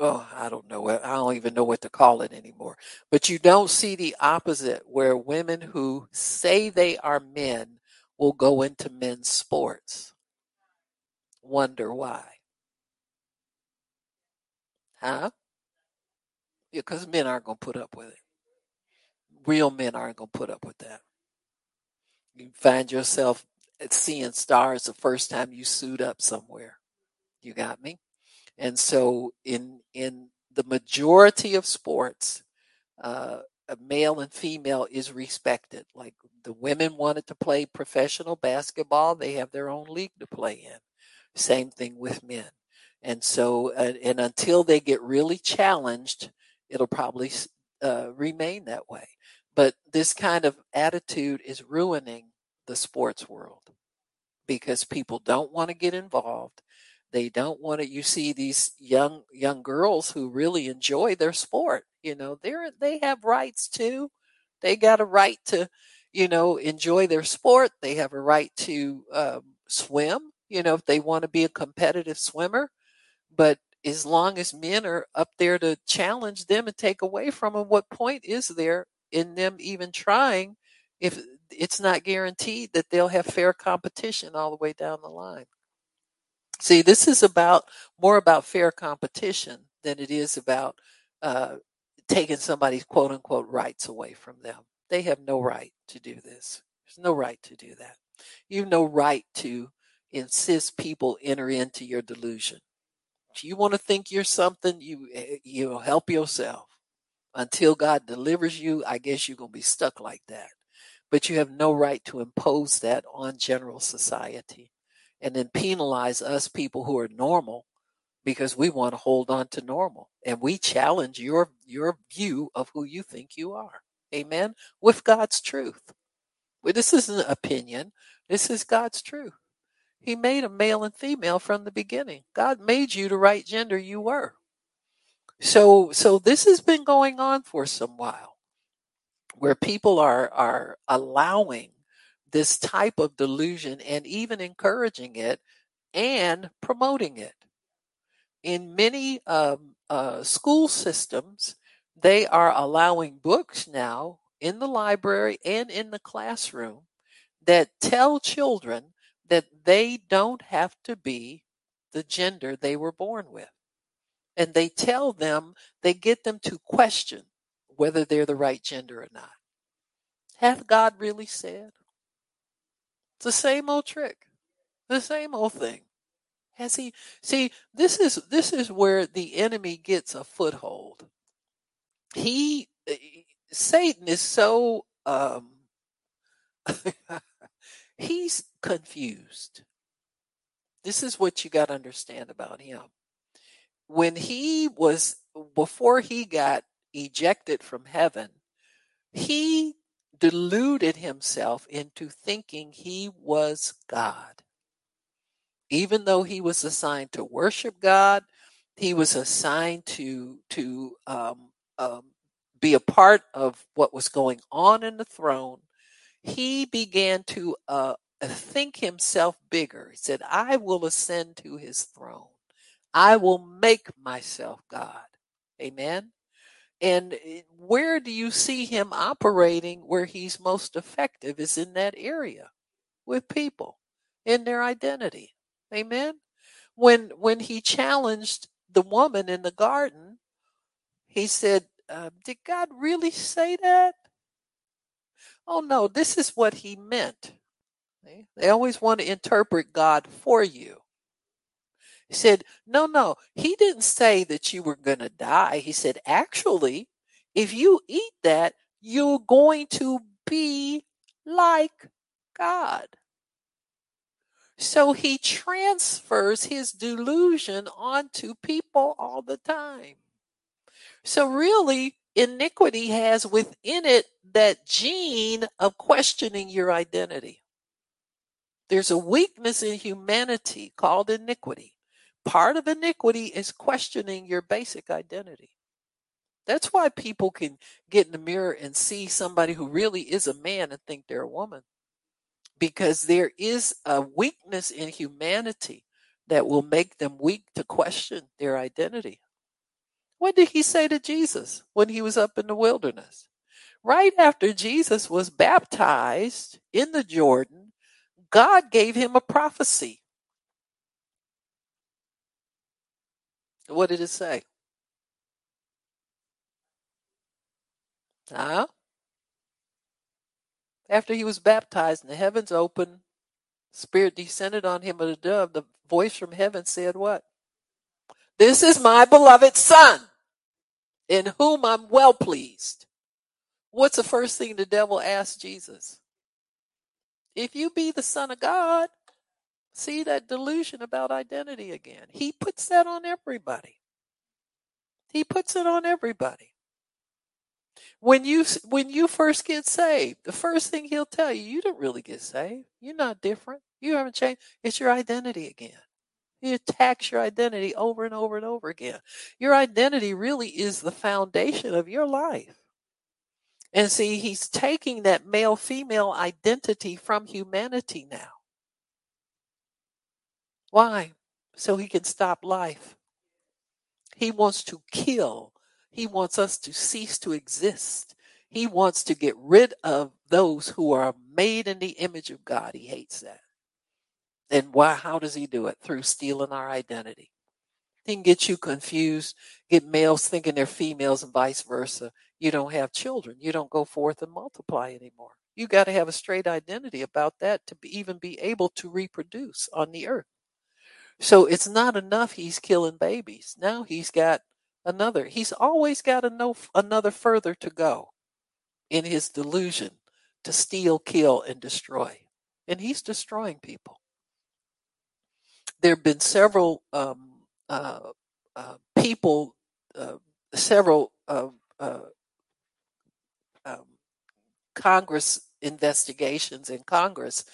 oh, I don't know. I don't even know what to call it anymore. But you don't see the opposite where women who say they are men will go into men's sports. Wonder why. Huh? Because men aren't going to put up with it real men aren't going to put up with that. You find yourself seeing stars the first time you suit up somewhere. You got me? And so in in the majority of sports, uh, male and female is respected. Like the women wanted to play professional basketball, they have their own league to play in. Same thing with men. And so, and until they get really challenged it'll probably uh, remain that way. But this kind of attitude is ruining the sports world because people don't want to get involved. They don't want to. You see these young young girls who really enjoy their sport. You know, they're they have rights too. They got a right to, you know, enjoy their sport. They have a right to um, swim. You know, if they want to be a competitive swimmer, but as long as men are up there to challenge them and take away from them, what point is there in them even trying if it's not guaranteed that they'll have fair competition all the way down the line? See, this is about more about fair competition than it is about uh, taking somebody's quote unquote rights away from them. They have no right to do this. There's no right to do that. You have no right to insist people enter into your delusion. If you want to think you're something, you eh, you help yourself. Until God delivers you, I guess you're to be stuck like that. But you have no right to impose that on general society and then penalize us people who are normal because we want to hold on to normal and we challenge your your view of who you think you are amen? With god's truth. Well, this isn't opinion. This is god's truth. He made a male and female from the beginning. God made you the right gender you were. So so this has been going on for some while where people are are allowing this type of delusion and even encouraging it and promoting it. In many um, uh, school systems, they are allowing books now in the library and in the classroom that tell children that they don't have to be the gender they were born with. And they tell them, they get them to question whether they're the right gender or not. Hath God really said? It's the same old trick, the same old thing. Has he see this is this is where the enemy gets a foothold. He eh, Satan is so um he's confused. This is what you got to understand about him. When he was before he got ejected from heaven, he deluded himself into thinking he was God even though he was assigned to worship God, he was assigned to to um, um, be a part of what was going on in the throne. He began to uh, think himself bigger. He said, "I will ascend to his throne. I will make myself God." Amen. And eh, where do you see him operating where he's most effective is in that area with people in their identity. Amen. When when he challenged the woman in the garden, he said, uh, "Did God really say that?" Oh no, this is what he meant. They always want to interpret God for you. He said, No, no, he didn't say that you were going to die. He said, Actually, if you eat that, you're going to be like God. So he transfers his delusion onto people all the time. So really, iniquity has within it that gene of questioning your identity. There's a weakness in humanity called iniquity. Part of iniquity is questioning your basic identity. That's why people can get in the mirror and see somebody who really is a man and think they're a woman because there is a weakness in humanity that will make them weak to question their identity. What did he say to Jesus when he was up in the wilderness? Right after Jesus was baptized in the Jordan, God gave him a prophecy. What did it say? Huh? After he was baptized and the heavens opened, Spirit descended on him as a dove, the voice from heaven said, What? This is my beloved Son, in whom I'm well pleased. What's the first thing the devil asked Jesus? If you be the Son of God, see that delusion about identity again. He puts that on everybody. He puts it on everybody. when you when you first get saved, the first thing he'll tell you, you didn't really get saved. You're not different. You haven't changed. It's your identity again. He attacks your identity over and over and over again. Your identity really is the foundation of your life. And see, he's taking that male female identity from humanity now. Why? So he can stop life. He wants to kill. He wants us to cease to exist. He wants to get rid of those who are made in the image of God. He hates that. And why how does he do it? Through stealing our identity. He can get you confused, get males thinking they're females and vice versa. You don't have children. You don't go forth and multiply anymore. You got to have a straight identity about that to be, even be able to reproduce on the earth. So it's not enough he's killing babies. Now he's got another. He's always got no, another further to go in his delusion to steal, kill, and destroy. And he's destroying people. There have been several um, uh, uh, people, uh, several uh, uh, um, Congress investigations in Congress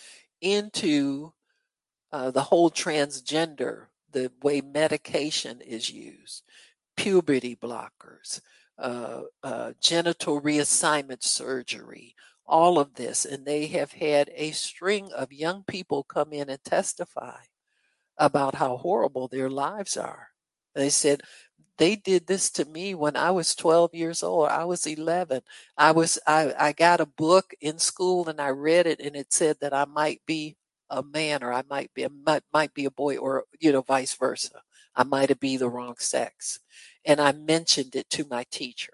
into uh, the whole transgender, the way medication is used, puberty blockers, genital reassignment surgery, all of this. And they have had a string of young people come in and testify about how horrible their lives are. They said, they did this to me when I was 12 years old. I was 11. I was I, I got a book in school and I read it and it said that I might be a man or I might be a, might, might be a boy or you know vice versa. I might be the wrong sex. And I mentioned it to my teacher.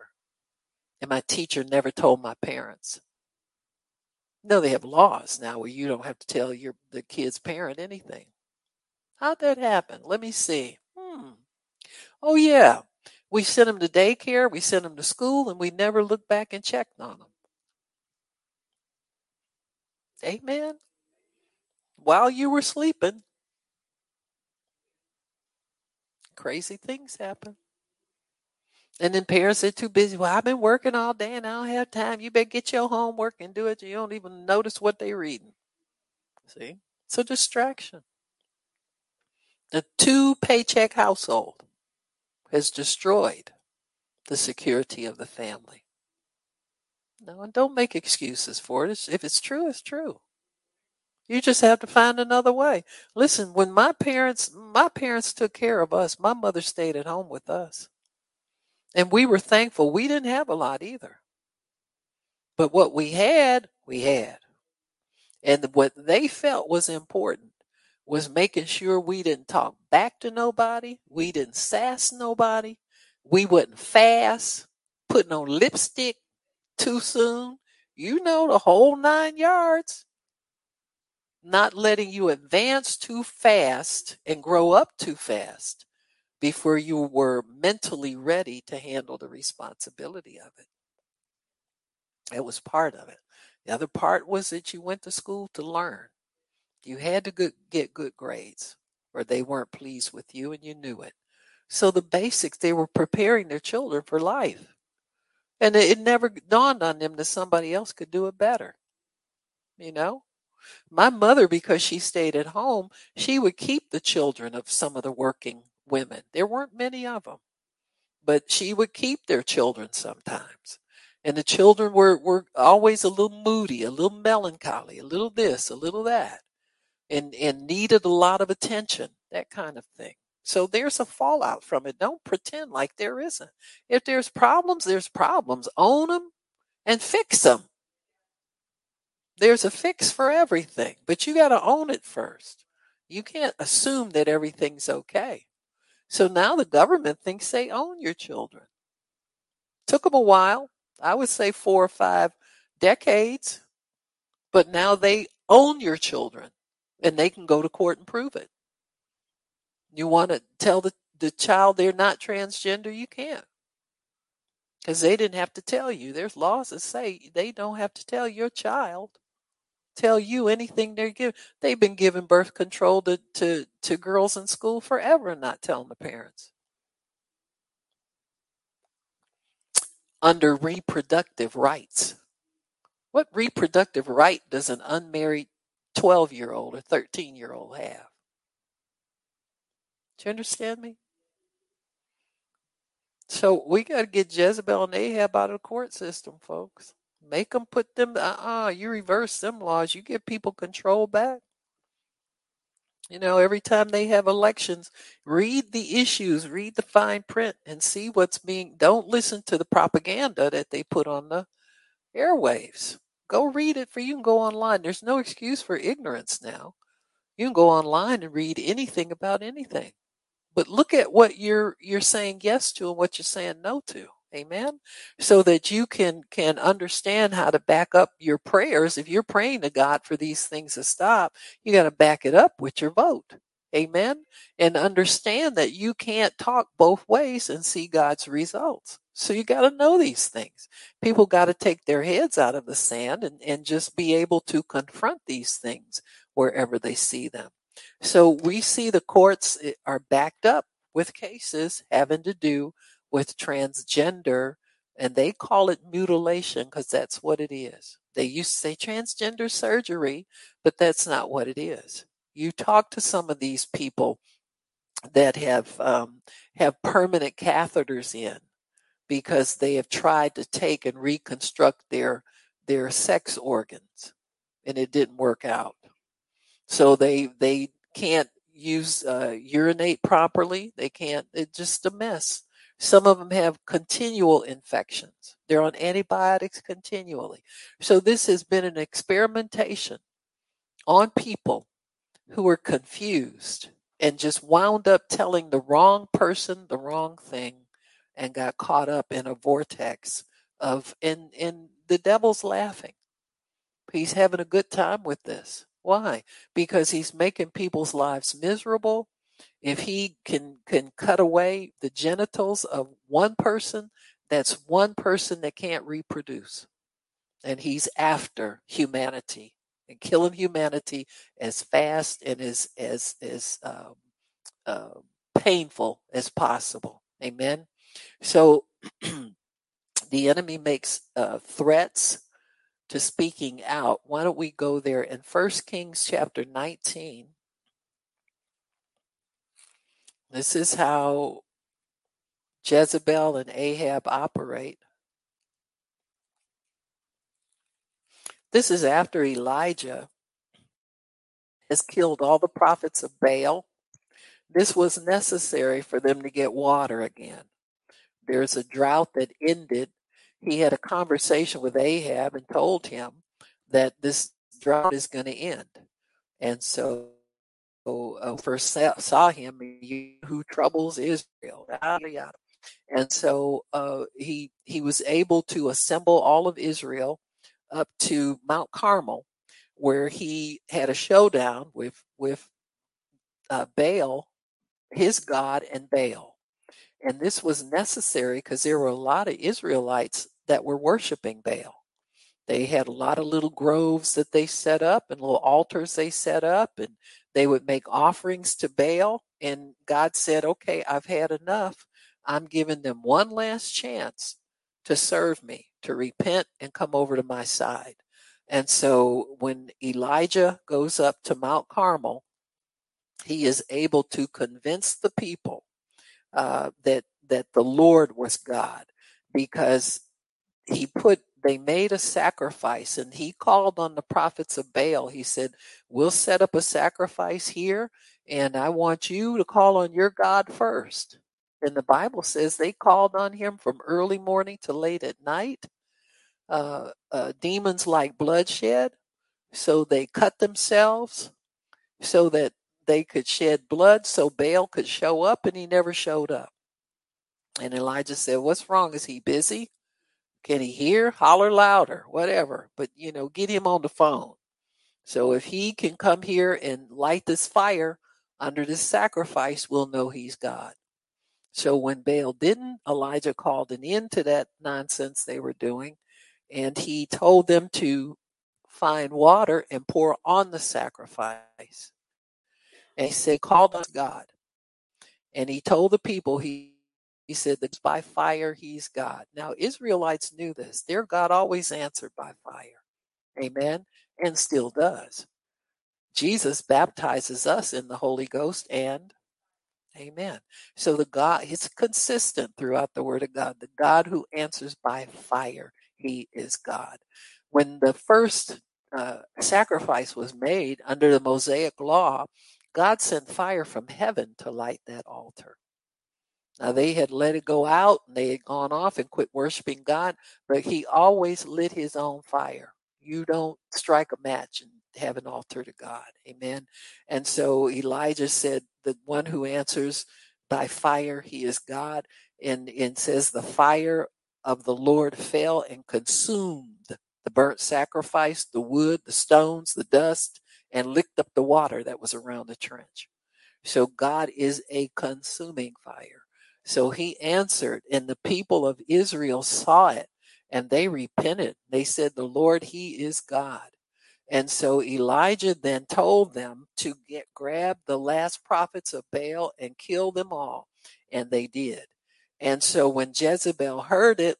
And my teacher never told my parents. No, they have laws now where you don't have to tell your the kid's parent anything. How'd that happen? Let me see. Hmm. Oh yeah. We sent them to daycare, we sent them to school, and we never looked back and checked on them. Amen while you were sleeping, crazy things happen. And then parents are too busy. Well, I've been working all day and I don't have time. You better get your homework and do it. You don't even notice what they're reading. See? A distraction. The two paycheck household has destroyed the security of the family. No, and don't make excuses for it. If it's true, it's true. You just have to find another way. Listen, when my parents my parents took care of us, my mother stayed at home with us. And we were thankful. We didn't have a lot either. But what we had, we had. And what they felt was important was making sure we didn't talk back to nobody, we didn't sass nobody, we wouldn't fast, putting on lipstick too soon. You know the whole nine yards not letting you advance too fast and grow up too fast before you were mentally ready to handle the responsibility of it. It was part of it. The other part was that you went to school to learn. You had to get good grades or they weren't pleased with you and you knew it. So the basics, they were preparing their children for life. And it never dawned on them that somebody else could do it better. You know? My mother, because she stayed at home, she would keep the children of some of the working women. There weren't many of them, but she would keep their children sometimes. And the children were, were always a little moody, a little melancholy, a little this, a little that, and, and needed a lot of attention, that kind of thing. So there's a fallout from it. Don't pretend like there isn't. If there's problems, there's problems. Own them and fix them. There's a fix for everything, but you got to own it first. You can't assume that everything's okay. So now the government thinks they own your children. Took them a while. I would say four or five decades, but now they own your children and they can go to court and prove it. You want to tell the, the child they're not transgender, you can't. Because they didn't have to tell you. There's laws that say they don't have to tell your child tell you anything they're giving. They've been giving birth control to, to, to girls in school forever and not telling the parents. under reproductive rights. What reproductive right does an unmarried 12 year old or 13 year old have? Do you understand me? So we got to get Jezebel and Ahab out of the court system, folks. Make them put them, uh uh you reverse them laws. You give people control back. You know, every time they have elections, read the issues, read the fine print, and see what's being. Don't listen to the propaganda that they put on the airwaves. Go read it for you can go online. There's no excuse for ignorance now. You can go online and read anything about anything. But look at what you're you're saying yes to and what you're saying no to. Amen. So that you can can understand how to back up your prayers. If you're praying to God for these things to stop, you got to back it up with your vote. Amen. And understand that you can't talk both ways and see God's results. So you got to know these things. People got to take their heads out of the sand and, and just be able to confront these things wherever they see them. So we see the courts eh, are backed up with cases having to do with transgender, and they call it mutilation because that's what it is. They used to say transgender surgery, but that's not what it is. You talk to some of these people that have um, have permanent catheters in because they have tried to take and reconstruct their their sex organs, and it didn't work out. So they they can't use uh, urinate properly. They can't. It's just a mess. Some of them have continual infections. They're on antibiotics continually. So this has been an experimentation on people who are confused and just wound up telling the wrong person the wrong thing and got caught up in a vortex of and and the devil's laughing. He's having a good time with this. Why? Because he's making people's lives miserable. If he can can cut away the genitals of one person, that's one person that can't reproduce. And he's after humanity and killing humanity as fast and as as as um, uh, painful as possible. Amen. So the enemy makes uh, threats to speaking out. Why don't we go there in 1 Kings chapter 19? This is how Jezebel and Ahab operate. This is after Elijah has killed all the prophets of Baal. This was necessary for them to get water again. There's a drought that ended he had a conversation with Ahab and told him that this drought is going to end. And so uh, first saw him, who troubles Israel. And so uh, he he was able to assemble all of Israel up to Mount Carmel, where he had a showdown with with uh, Baal, his god, and Baal. And this was necessary because there were a lot of Israelites that were worshiping Baal. They had a lot of little groves that they set up and little altars they set up, and they would make offerings to Baal. And God said, Okay, I've had enough. I'm giving them one last chance to serve me, to repent and come over to my side. And so when Elijah goes up to Mount Carmel, he is able to convince the people uh, that that the Lord was God because he put they made a sacrifice and he called on the prophets of Baal. He said, We'll set up a sacrifice here, and I want you to call on your God first. And the Bible says they called on him from early morning to late at night. Uh, uh, demons like bloodshed, so they cut themselves so that they could shed blood so Baal could show up, and he never showed up. And Elijah said, What's wrong? Is he busy? Can he hear? Holler louder, whatever. But, you know, get him on the phone. So if he can come here and light this fire under this sacrifice, we'll know he's God. So when Baal didn't, Elijah called an end to that nonsense they were doing, and he told them to find water and pour on the sacrifice. And he said, Call on God. And he told the people he He said that by fire he's God. Now, Israelites knew this. Their God always answered by fire. Amen. And still does. Jesus baptizes us in the Holy Ghost and Amen. So the God, it's consistent throughout the Word of God. The God who answers by fire, He is God. When the first uh, sacrifice was made under the Mosaic law, God sent fire from heaven to light that altar. Now they had let it go out and they had gone off and quit worshiping God, but He always lit His own fire. You don't strike a match and have an altar to God. Amen. And so Elijah said, The one who answers by fire, he is God. And, and says, The fire of the Lord fell and consumed the burnt sacrifice, the wood, the stones, the dust, and licked up the water that was around the trench. So God is a consuming fire. So he answered, and the people of Israel saw it and they repented. They said, The Lord, He is God. And so Elijah then told them to get grab the last prophets of Baal and kill them all. And they did. And so when Jezebel heard it,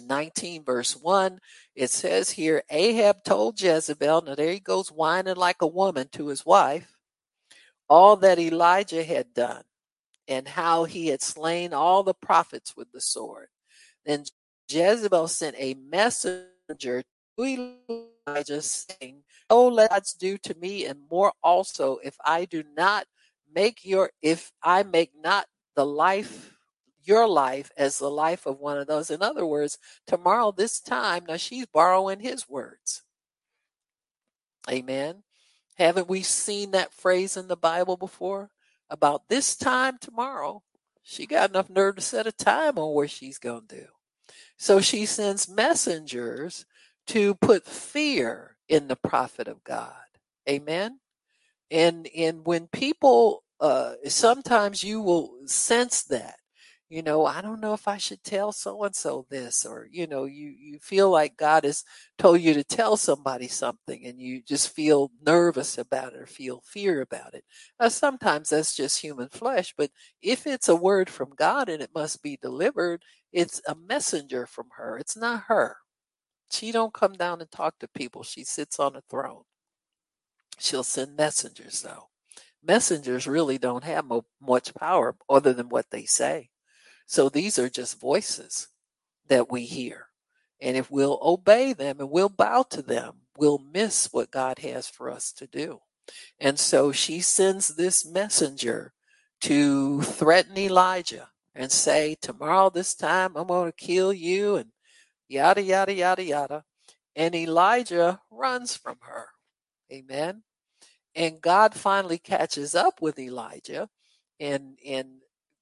19 verse 1, it says here, Ahab told Jezebel, now there he goes whining like a woman to his wife, all that Elijah had done and how he had slain all the prophets with the sword. Then Jezebel sent a messenger to Elijah saying, Oh, let God's do to me and more also if I do not make your, if I make not the life, your life as the life of one of those. In other words, tomorrow, this time, now she's borrowing his words. Amen. Haven't we seen that phrase in the Bible before? About this time tomorrow, she got enough nerve to set a time on where she's going to do. So she sends messengers to put fear in the prophet of God. Amen. And and when people uh sometimes you will sense that you know i don't know if i should tell so and so this or you know you you feel like god has told you to tell somebody something and you just feel nervous about it or feel fear about it. Now, sometimes that's just human flesh but if it's a word from god and it must be delivered it's a messenger from her it's not her. She don't come down and talk to people she sits on a throne. She'll send messengers though. Messengers really don't have mo- much power other than what they say so these are just voices that we hear. And if we'll obey them and we'll bow to them, we'll miss what God has for us to do. And so she sends this messenger to threaten Elijah and say, Tomorrow, this time, I'm going to kill you, and yada, yada, yada, yada. And Elijah runs from her. Amen. And God finally catches up with Elijah and, and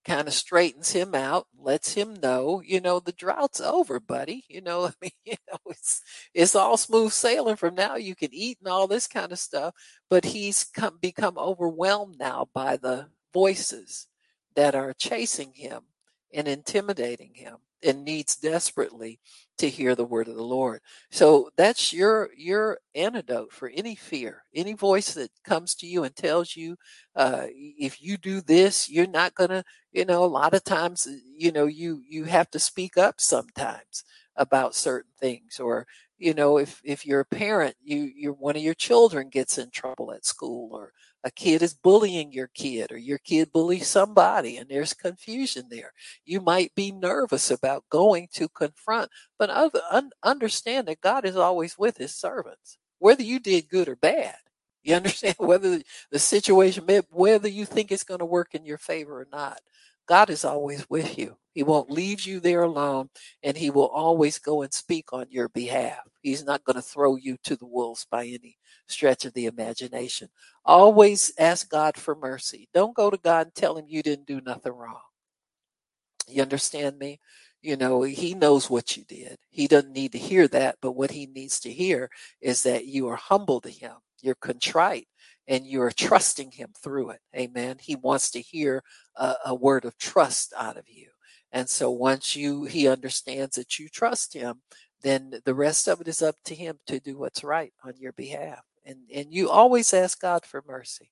kind of straightens him out, lets him know, you know, the drought's over, buddy. You know, I mean, you know, it's it's all smooth sailing from now. You can eat and all this kind of stuff, but he's come become overwhelmed now by the voices that are chasing him and intimidating him and needs desperately to hear the word of the Lord. So that's your your antidote for any fear, any voice that comes to you and tells you uh, if you do this, you're not gonna. You know, a lot of times, you know, you you have to speak up sometimes about certain things, or you know, if if you're a parent, you you one of your children gets in trouble at school, or a kid is bullying your kid or your kid bullies somebody and there's confusion there. You might be nervous about going to confront, but other, un, understand that God is always with his servants, whether you did good or bad. You understand whether the situation, whether you think it's going to work in your favor or not. God is always with you. He won't leave you there alone, and He will always go and speak on your behalf. He's not going to throw you to the wolves by any stretch of the imagination. Always ask God for mercy. Don't go to God and tell Him you didn't do nothing wrong. You understand me? You know, He knows what you did. He doesn't need to hear that, but what He needs to hear is that you are humble to Him, you're contrite, and you're trusting him through it. Amen. He wants to hear a, a, word of trust out of you. And so once you he understands that you trust him, then the rest of it is up to him to do what's right on your behalf. And and you always ask God for mercy.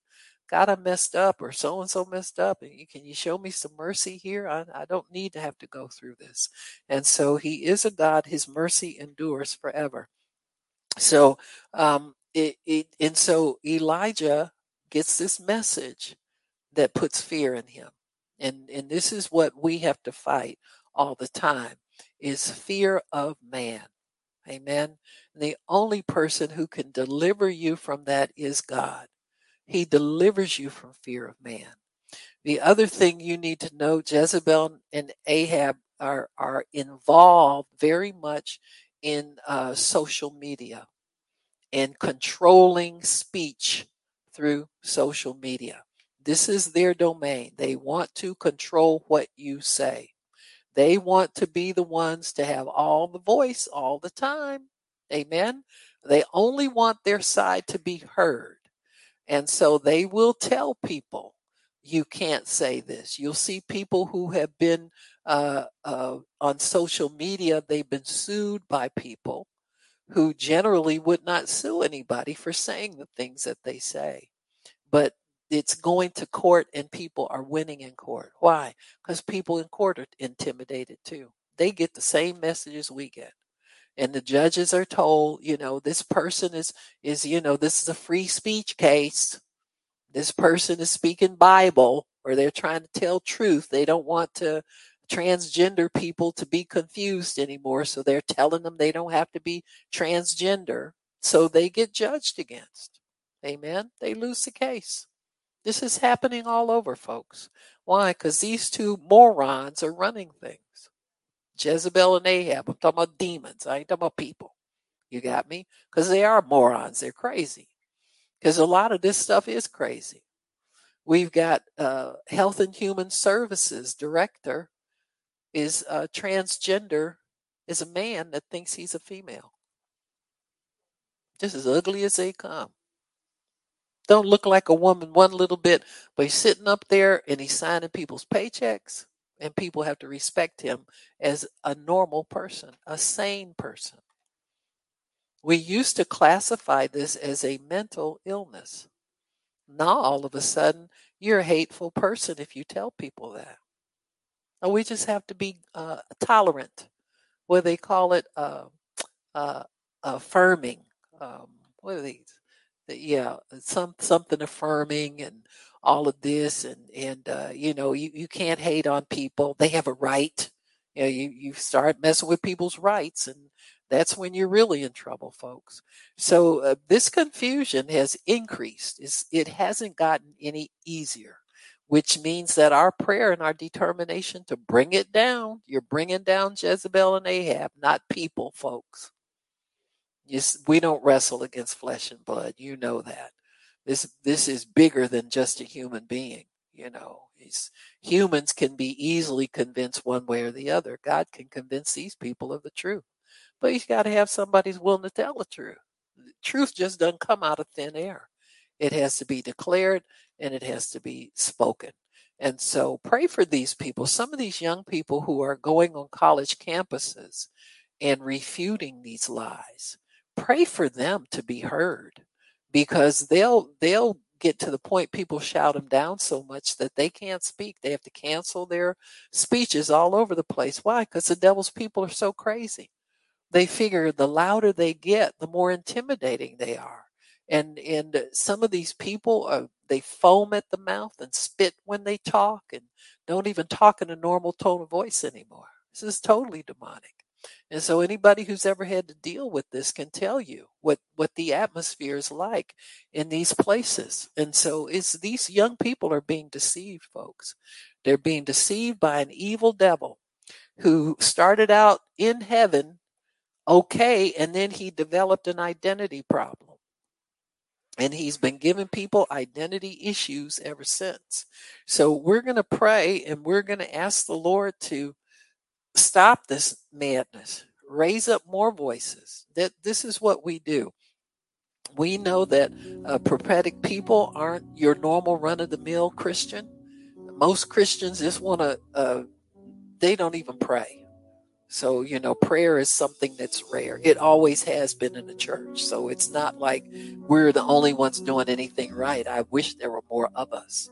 God, I messed up, or so and so messed up. And can you show me some mercy here? I, I don't need to have to go through this. And so He is a God. His mercy endures forever. So, um, it, it, and so Elijah gets this message that puts fear in him. And, and this is what we have to fight all the time is fear of man. Amen. And the only person who can deliver you from that is God. He delivers you from fear of man. The other thing you need to know, Jezebel and Ahab are, are involved very much in uh, social media and controlling speech through social media. This is their domain. They want to control what you say. They want to be the ones to have all the voice all the time. Amen. They only want their side to be heard. And so they will tell people, you can't say this. You'll see people who have been uh, uh, on social media, they've been sued by people who generally would not sue anybody for saying the things that they say. But it's going to court and people are winning in court. Why? Because people in court are intimidated too. They get the same messages we get. And the judges are told, you know, this person is, is, you know, this is a free speech case. This person is speaking Bible or they're trying to tell truth. They don't want to transgender people to be confused anymore. So they're telling them they don't have to be transgender. So they get judged against. Amen. They lose the case. This is happening all over, folks. Why? Because these two morons are running things. Jezebel and Ahab. I'm talking about demons. I ain't talking about people. You got me? Because they are morons. They're crazy. Because a lot of this stuff is crazy. We've got uh, Health and Human Services director is a transgender, is a man that thinks he's a female. Just as ugly as they come don't look like a woman one little bit, but he's sitting up there and he's signing people's paychecks, and people have to respect him as a normal person, a sane person. We used to classify this as a mental illness. Now, all of a sudden, you're a hateful person if you tell people that. And we just have to be uh, tolerant. What they call it, uh, uh, affirming. Um, what are these? yeah, some something affirming and all of this, and and uh, you know, you you can't hate on people. They have a right. You know, you you start messing with people's rights, and that's when you're really in trouble, folks. So uh, this confusion has increased. It's, it hasn't gotten any easier, which means that our prayer and our determination to bring it down, you're bringing down Jezebel and Ahab, not people, folks. We don't wrestle against flesh and blood. You know that. This this is bigger than just a human being. You know, humans can be easily convinced one way or the other. God can convince these people of the truth, but He's got to have somebody who's willing to tell the truth. The truth just doesn't come out of thin air. It has to be declared and it has to be spoken. And so pray for these people. Some of these young people who are going on college campuses and refuting these lies. Pray for them to be heard because they'll they'll get to the point people shout them down so much that they can't speak. They have to cancel their speeches all over the place. Why? Because the devil's people are so crazy. They figure the louder they get the more intimidating they are and and some of these people are, they foam at the mouth and spit when they talk and don't even talk in a normal tone of voice anymore this is totally demonic and so anybody who's ever had to deal with this can tell you what, what the atmosphere is like in these places. And so it's these young people are being deceived, folks. They're being deceived by an evil devil who started out in heaven okay, and then he developed an identity problem. And he's been giving people identity issues ever since. So we're going to pray and we're going to ask the Lord to stop this madness, raise up more voices. That this is what we do. We know that uh, prophetic people aren't your normal run of the mill Christian. Most Christians just want to, uh, they don't even pray. So, you know, prayer is something that's rare. It always has been in the church. So it's not like we're the only ones doing anything right. I wish there were more of us.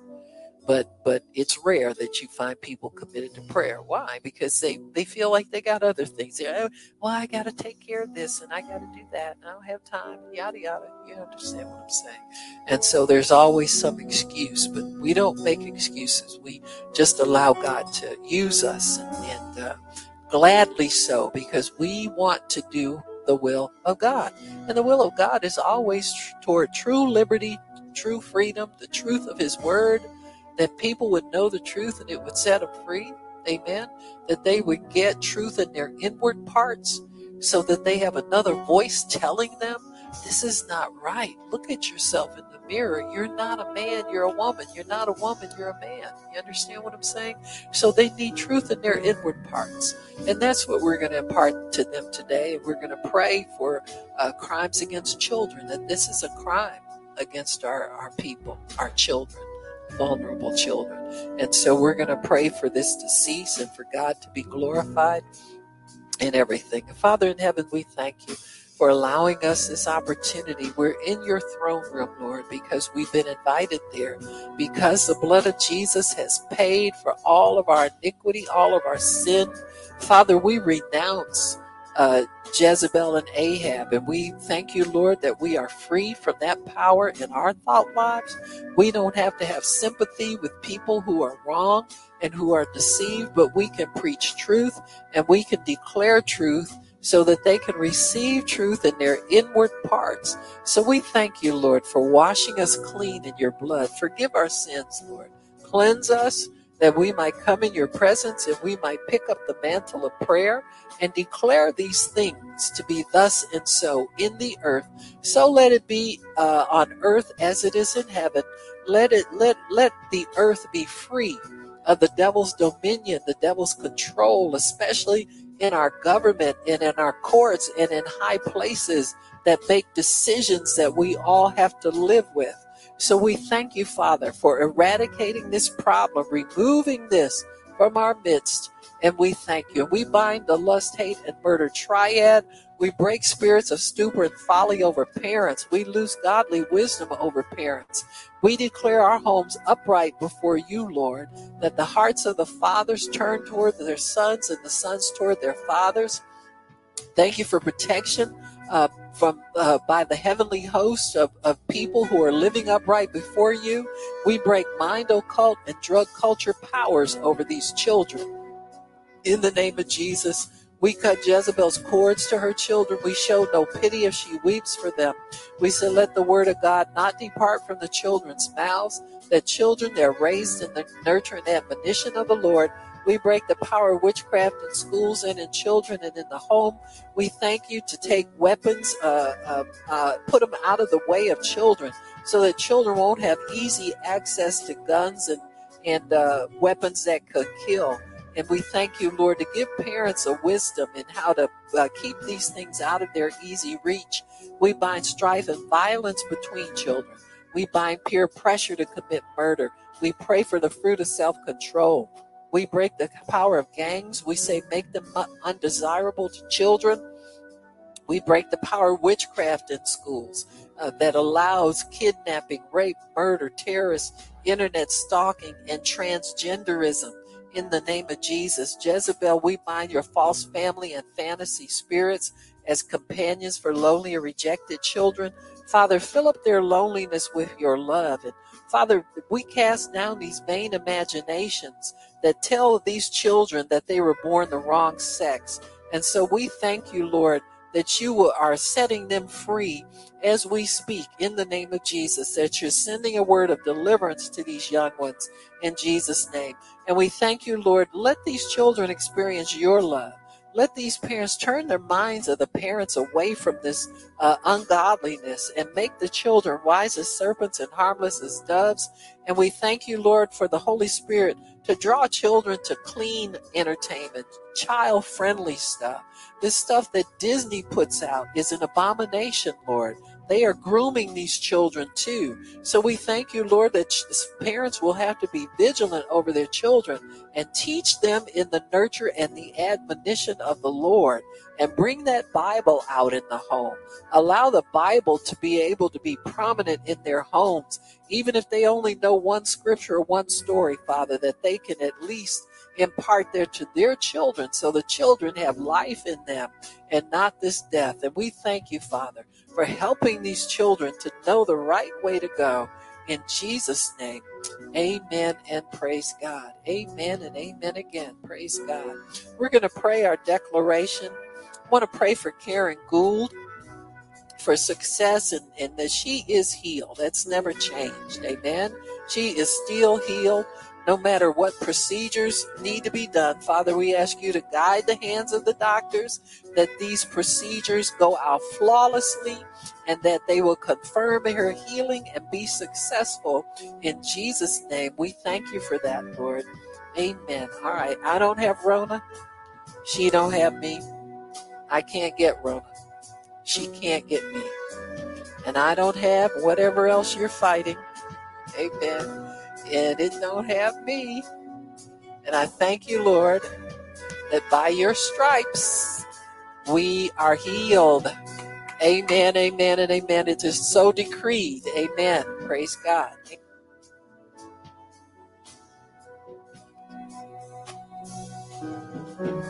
But but it's rare that you find people committed to prayer. Why? Because they they feel like they got other things. They well i got to take care of this and i got to do that and i don't have time yada yada. You understand what i'm saying? And so there's always some excuse but we don't make excuses. We just allow god to use us and, and uh, gladly so because we want to do the will of god and the will of god is always toward true liberty true freedom the truth of his word that people would know the truth and it would set them free. Amen. That they would get truth in their inward parts so that they have another voice telling them, this is not right. Look at yourself in mirror. You're not a man, you're a woman. You're not a woman, you're a man. You understand what I'm saying? So they need truth in their inward parts. And that's what we're going to impart to them today. We're going to pray for uh, crimes against children, that this is a crime against our, our people, our children vulnerable children. And so we're going to pray for this to cease and for God to be glorified in everything. Father in heaven, we thank you for allowing us this opportunity. We're in your throne room, Lord, because we've been invited there, because the blood of Jesus has paid for all of our iniquity, all of our sin. Father, we renounce uh, Jezebel and Ahab. And we thank you, Lord, that we are free from that power in our thought lives. We don't have to have sympathy with people who are wrong and who are deceived, but we can preach truth and we can declare truth so that they can receive truth in their inward parts. So we thank you, Lord, for washing us clean in your blood. Forgive our sins, Lord. Cleanse us that we might come in your presence and we might pick up the mantle of prayer and declare these things to be thus and so in the earth. So let it be uh, on earth as it is in heaven. Let it let let the earth be free of the devil's dominion, the devil's control, especially in our government and in our courts and in high places that make decisions that we all have to live with. So we thank you, Father, for eradicating this problem, removing this from our midst. And we thank you. We bind the lust, hate, and murder triad. We break spirits of stupor and folly over parents. We lose godly wisdom over parents. We declare our homes upright before you, Lord, that the hearts of the fathers turn toward their sons and the sons toward their fathers. Thank you for protection uh, from uh, by the heavenly host of, of people who are living upright before you. We break mind occult and drug culture powers over these children. In the name of Jesus, we cut Jezebel's cords to her children. We show no pity if she weeps for them. We say, let the word of God not depart from the children's mouths, that children they're raised in the nurture and admonition of the Lord we break the power of witchcraft in schools and in children and in the home. We thank you to take weapons, uh, uh, uh, put them out of the way of children so that children won't have easy access to guns and, and uh, weapons that could kill. And we thank you, Lord, to give parents a wisdom in how to uh, keep these things out of their easy reach. We bind strife and violence between children. We bind peer pressure to commit murder. We pray for the fruit of self control. We break the power of gangs. We say make them undesirable to children. We break the power of witchcraft in schools uh, that allows kidnapping, rape, murder, terrorists, internet stalking, and transgenderism. In the name of Jesus, Jezebel, we bind your false family and fantasy spirits as companions for lonely or rejected children. Father, fill up their loneliness with your love. And Father, we cast down these vain imaginations that tell these children that they were born the wrong sex. And so we thank you, Lord, that you are setting them free as we speak in the name of Jesus, that you're sending a word of deliverance to these young ones in Jesus' name. And we thank you, Lord. Let these children experience your love. Let these parents turn their minds of the parents away from this uh, ungodliness and make the children wise as serpents and harmless as doves. And we thank you, Lord, for the Holy Spirit to draw children to clean entertainment, child friendly stuff. This stuff that Disney puts out is an abomination, Lord. They are grooming these children too. So we thank you, Lord, that parents will have to be vigilant over their children and teach them in the nurture and the admonition of the Lord and bring that Bible out in the home. Allow the Bible to be able to be prominent in their homes, even if they only know one scripture or one story, Father, that they can at least impart there to their children so the children have life in them and not this death. And we thank you, Father, for helping these children to know the right way to go. In Jesus' name, amen and praise God. Amen and amen again. Praise God. We're going to pray our declaration. I want to pray for Karen Gould for success and, and that she is healed. That's never changed. Amen. She is still healed no matter what procedures need to be done. Father, we ask you to guide the hands of the doctors, that these procedures go out flawlessly, and that they will confirm her healing and be successful. In Jesus' name, we thank you for that, Lord. Amen. All right, I don't have Rona. She don't have me. I can't get Rona. She can't get me. And I don't have whatever else you're fighting. Amen and it don't have me. And I thank you, Lord, that by your stripes we are healed. Amen, amen, and amen. It is so decreed. Amen. Praise God. Amen.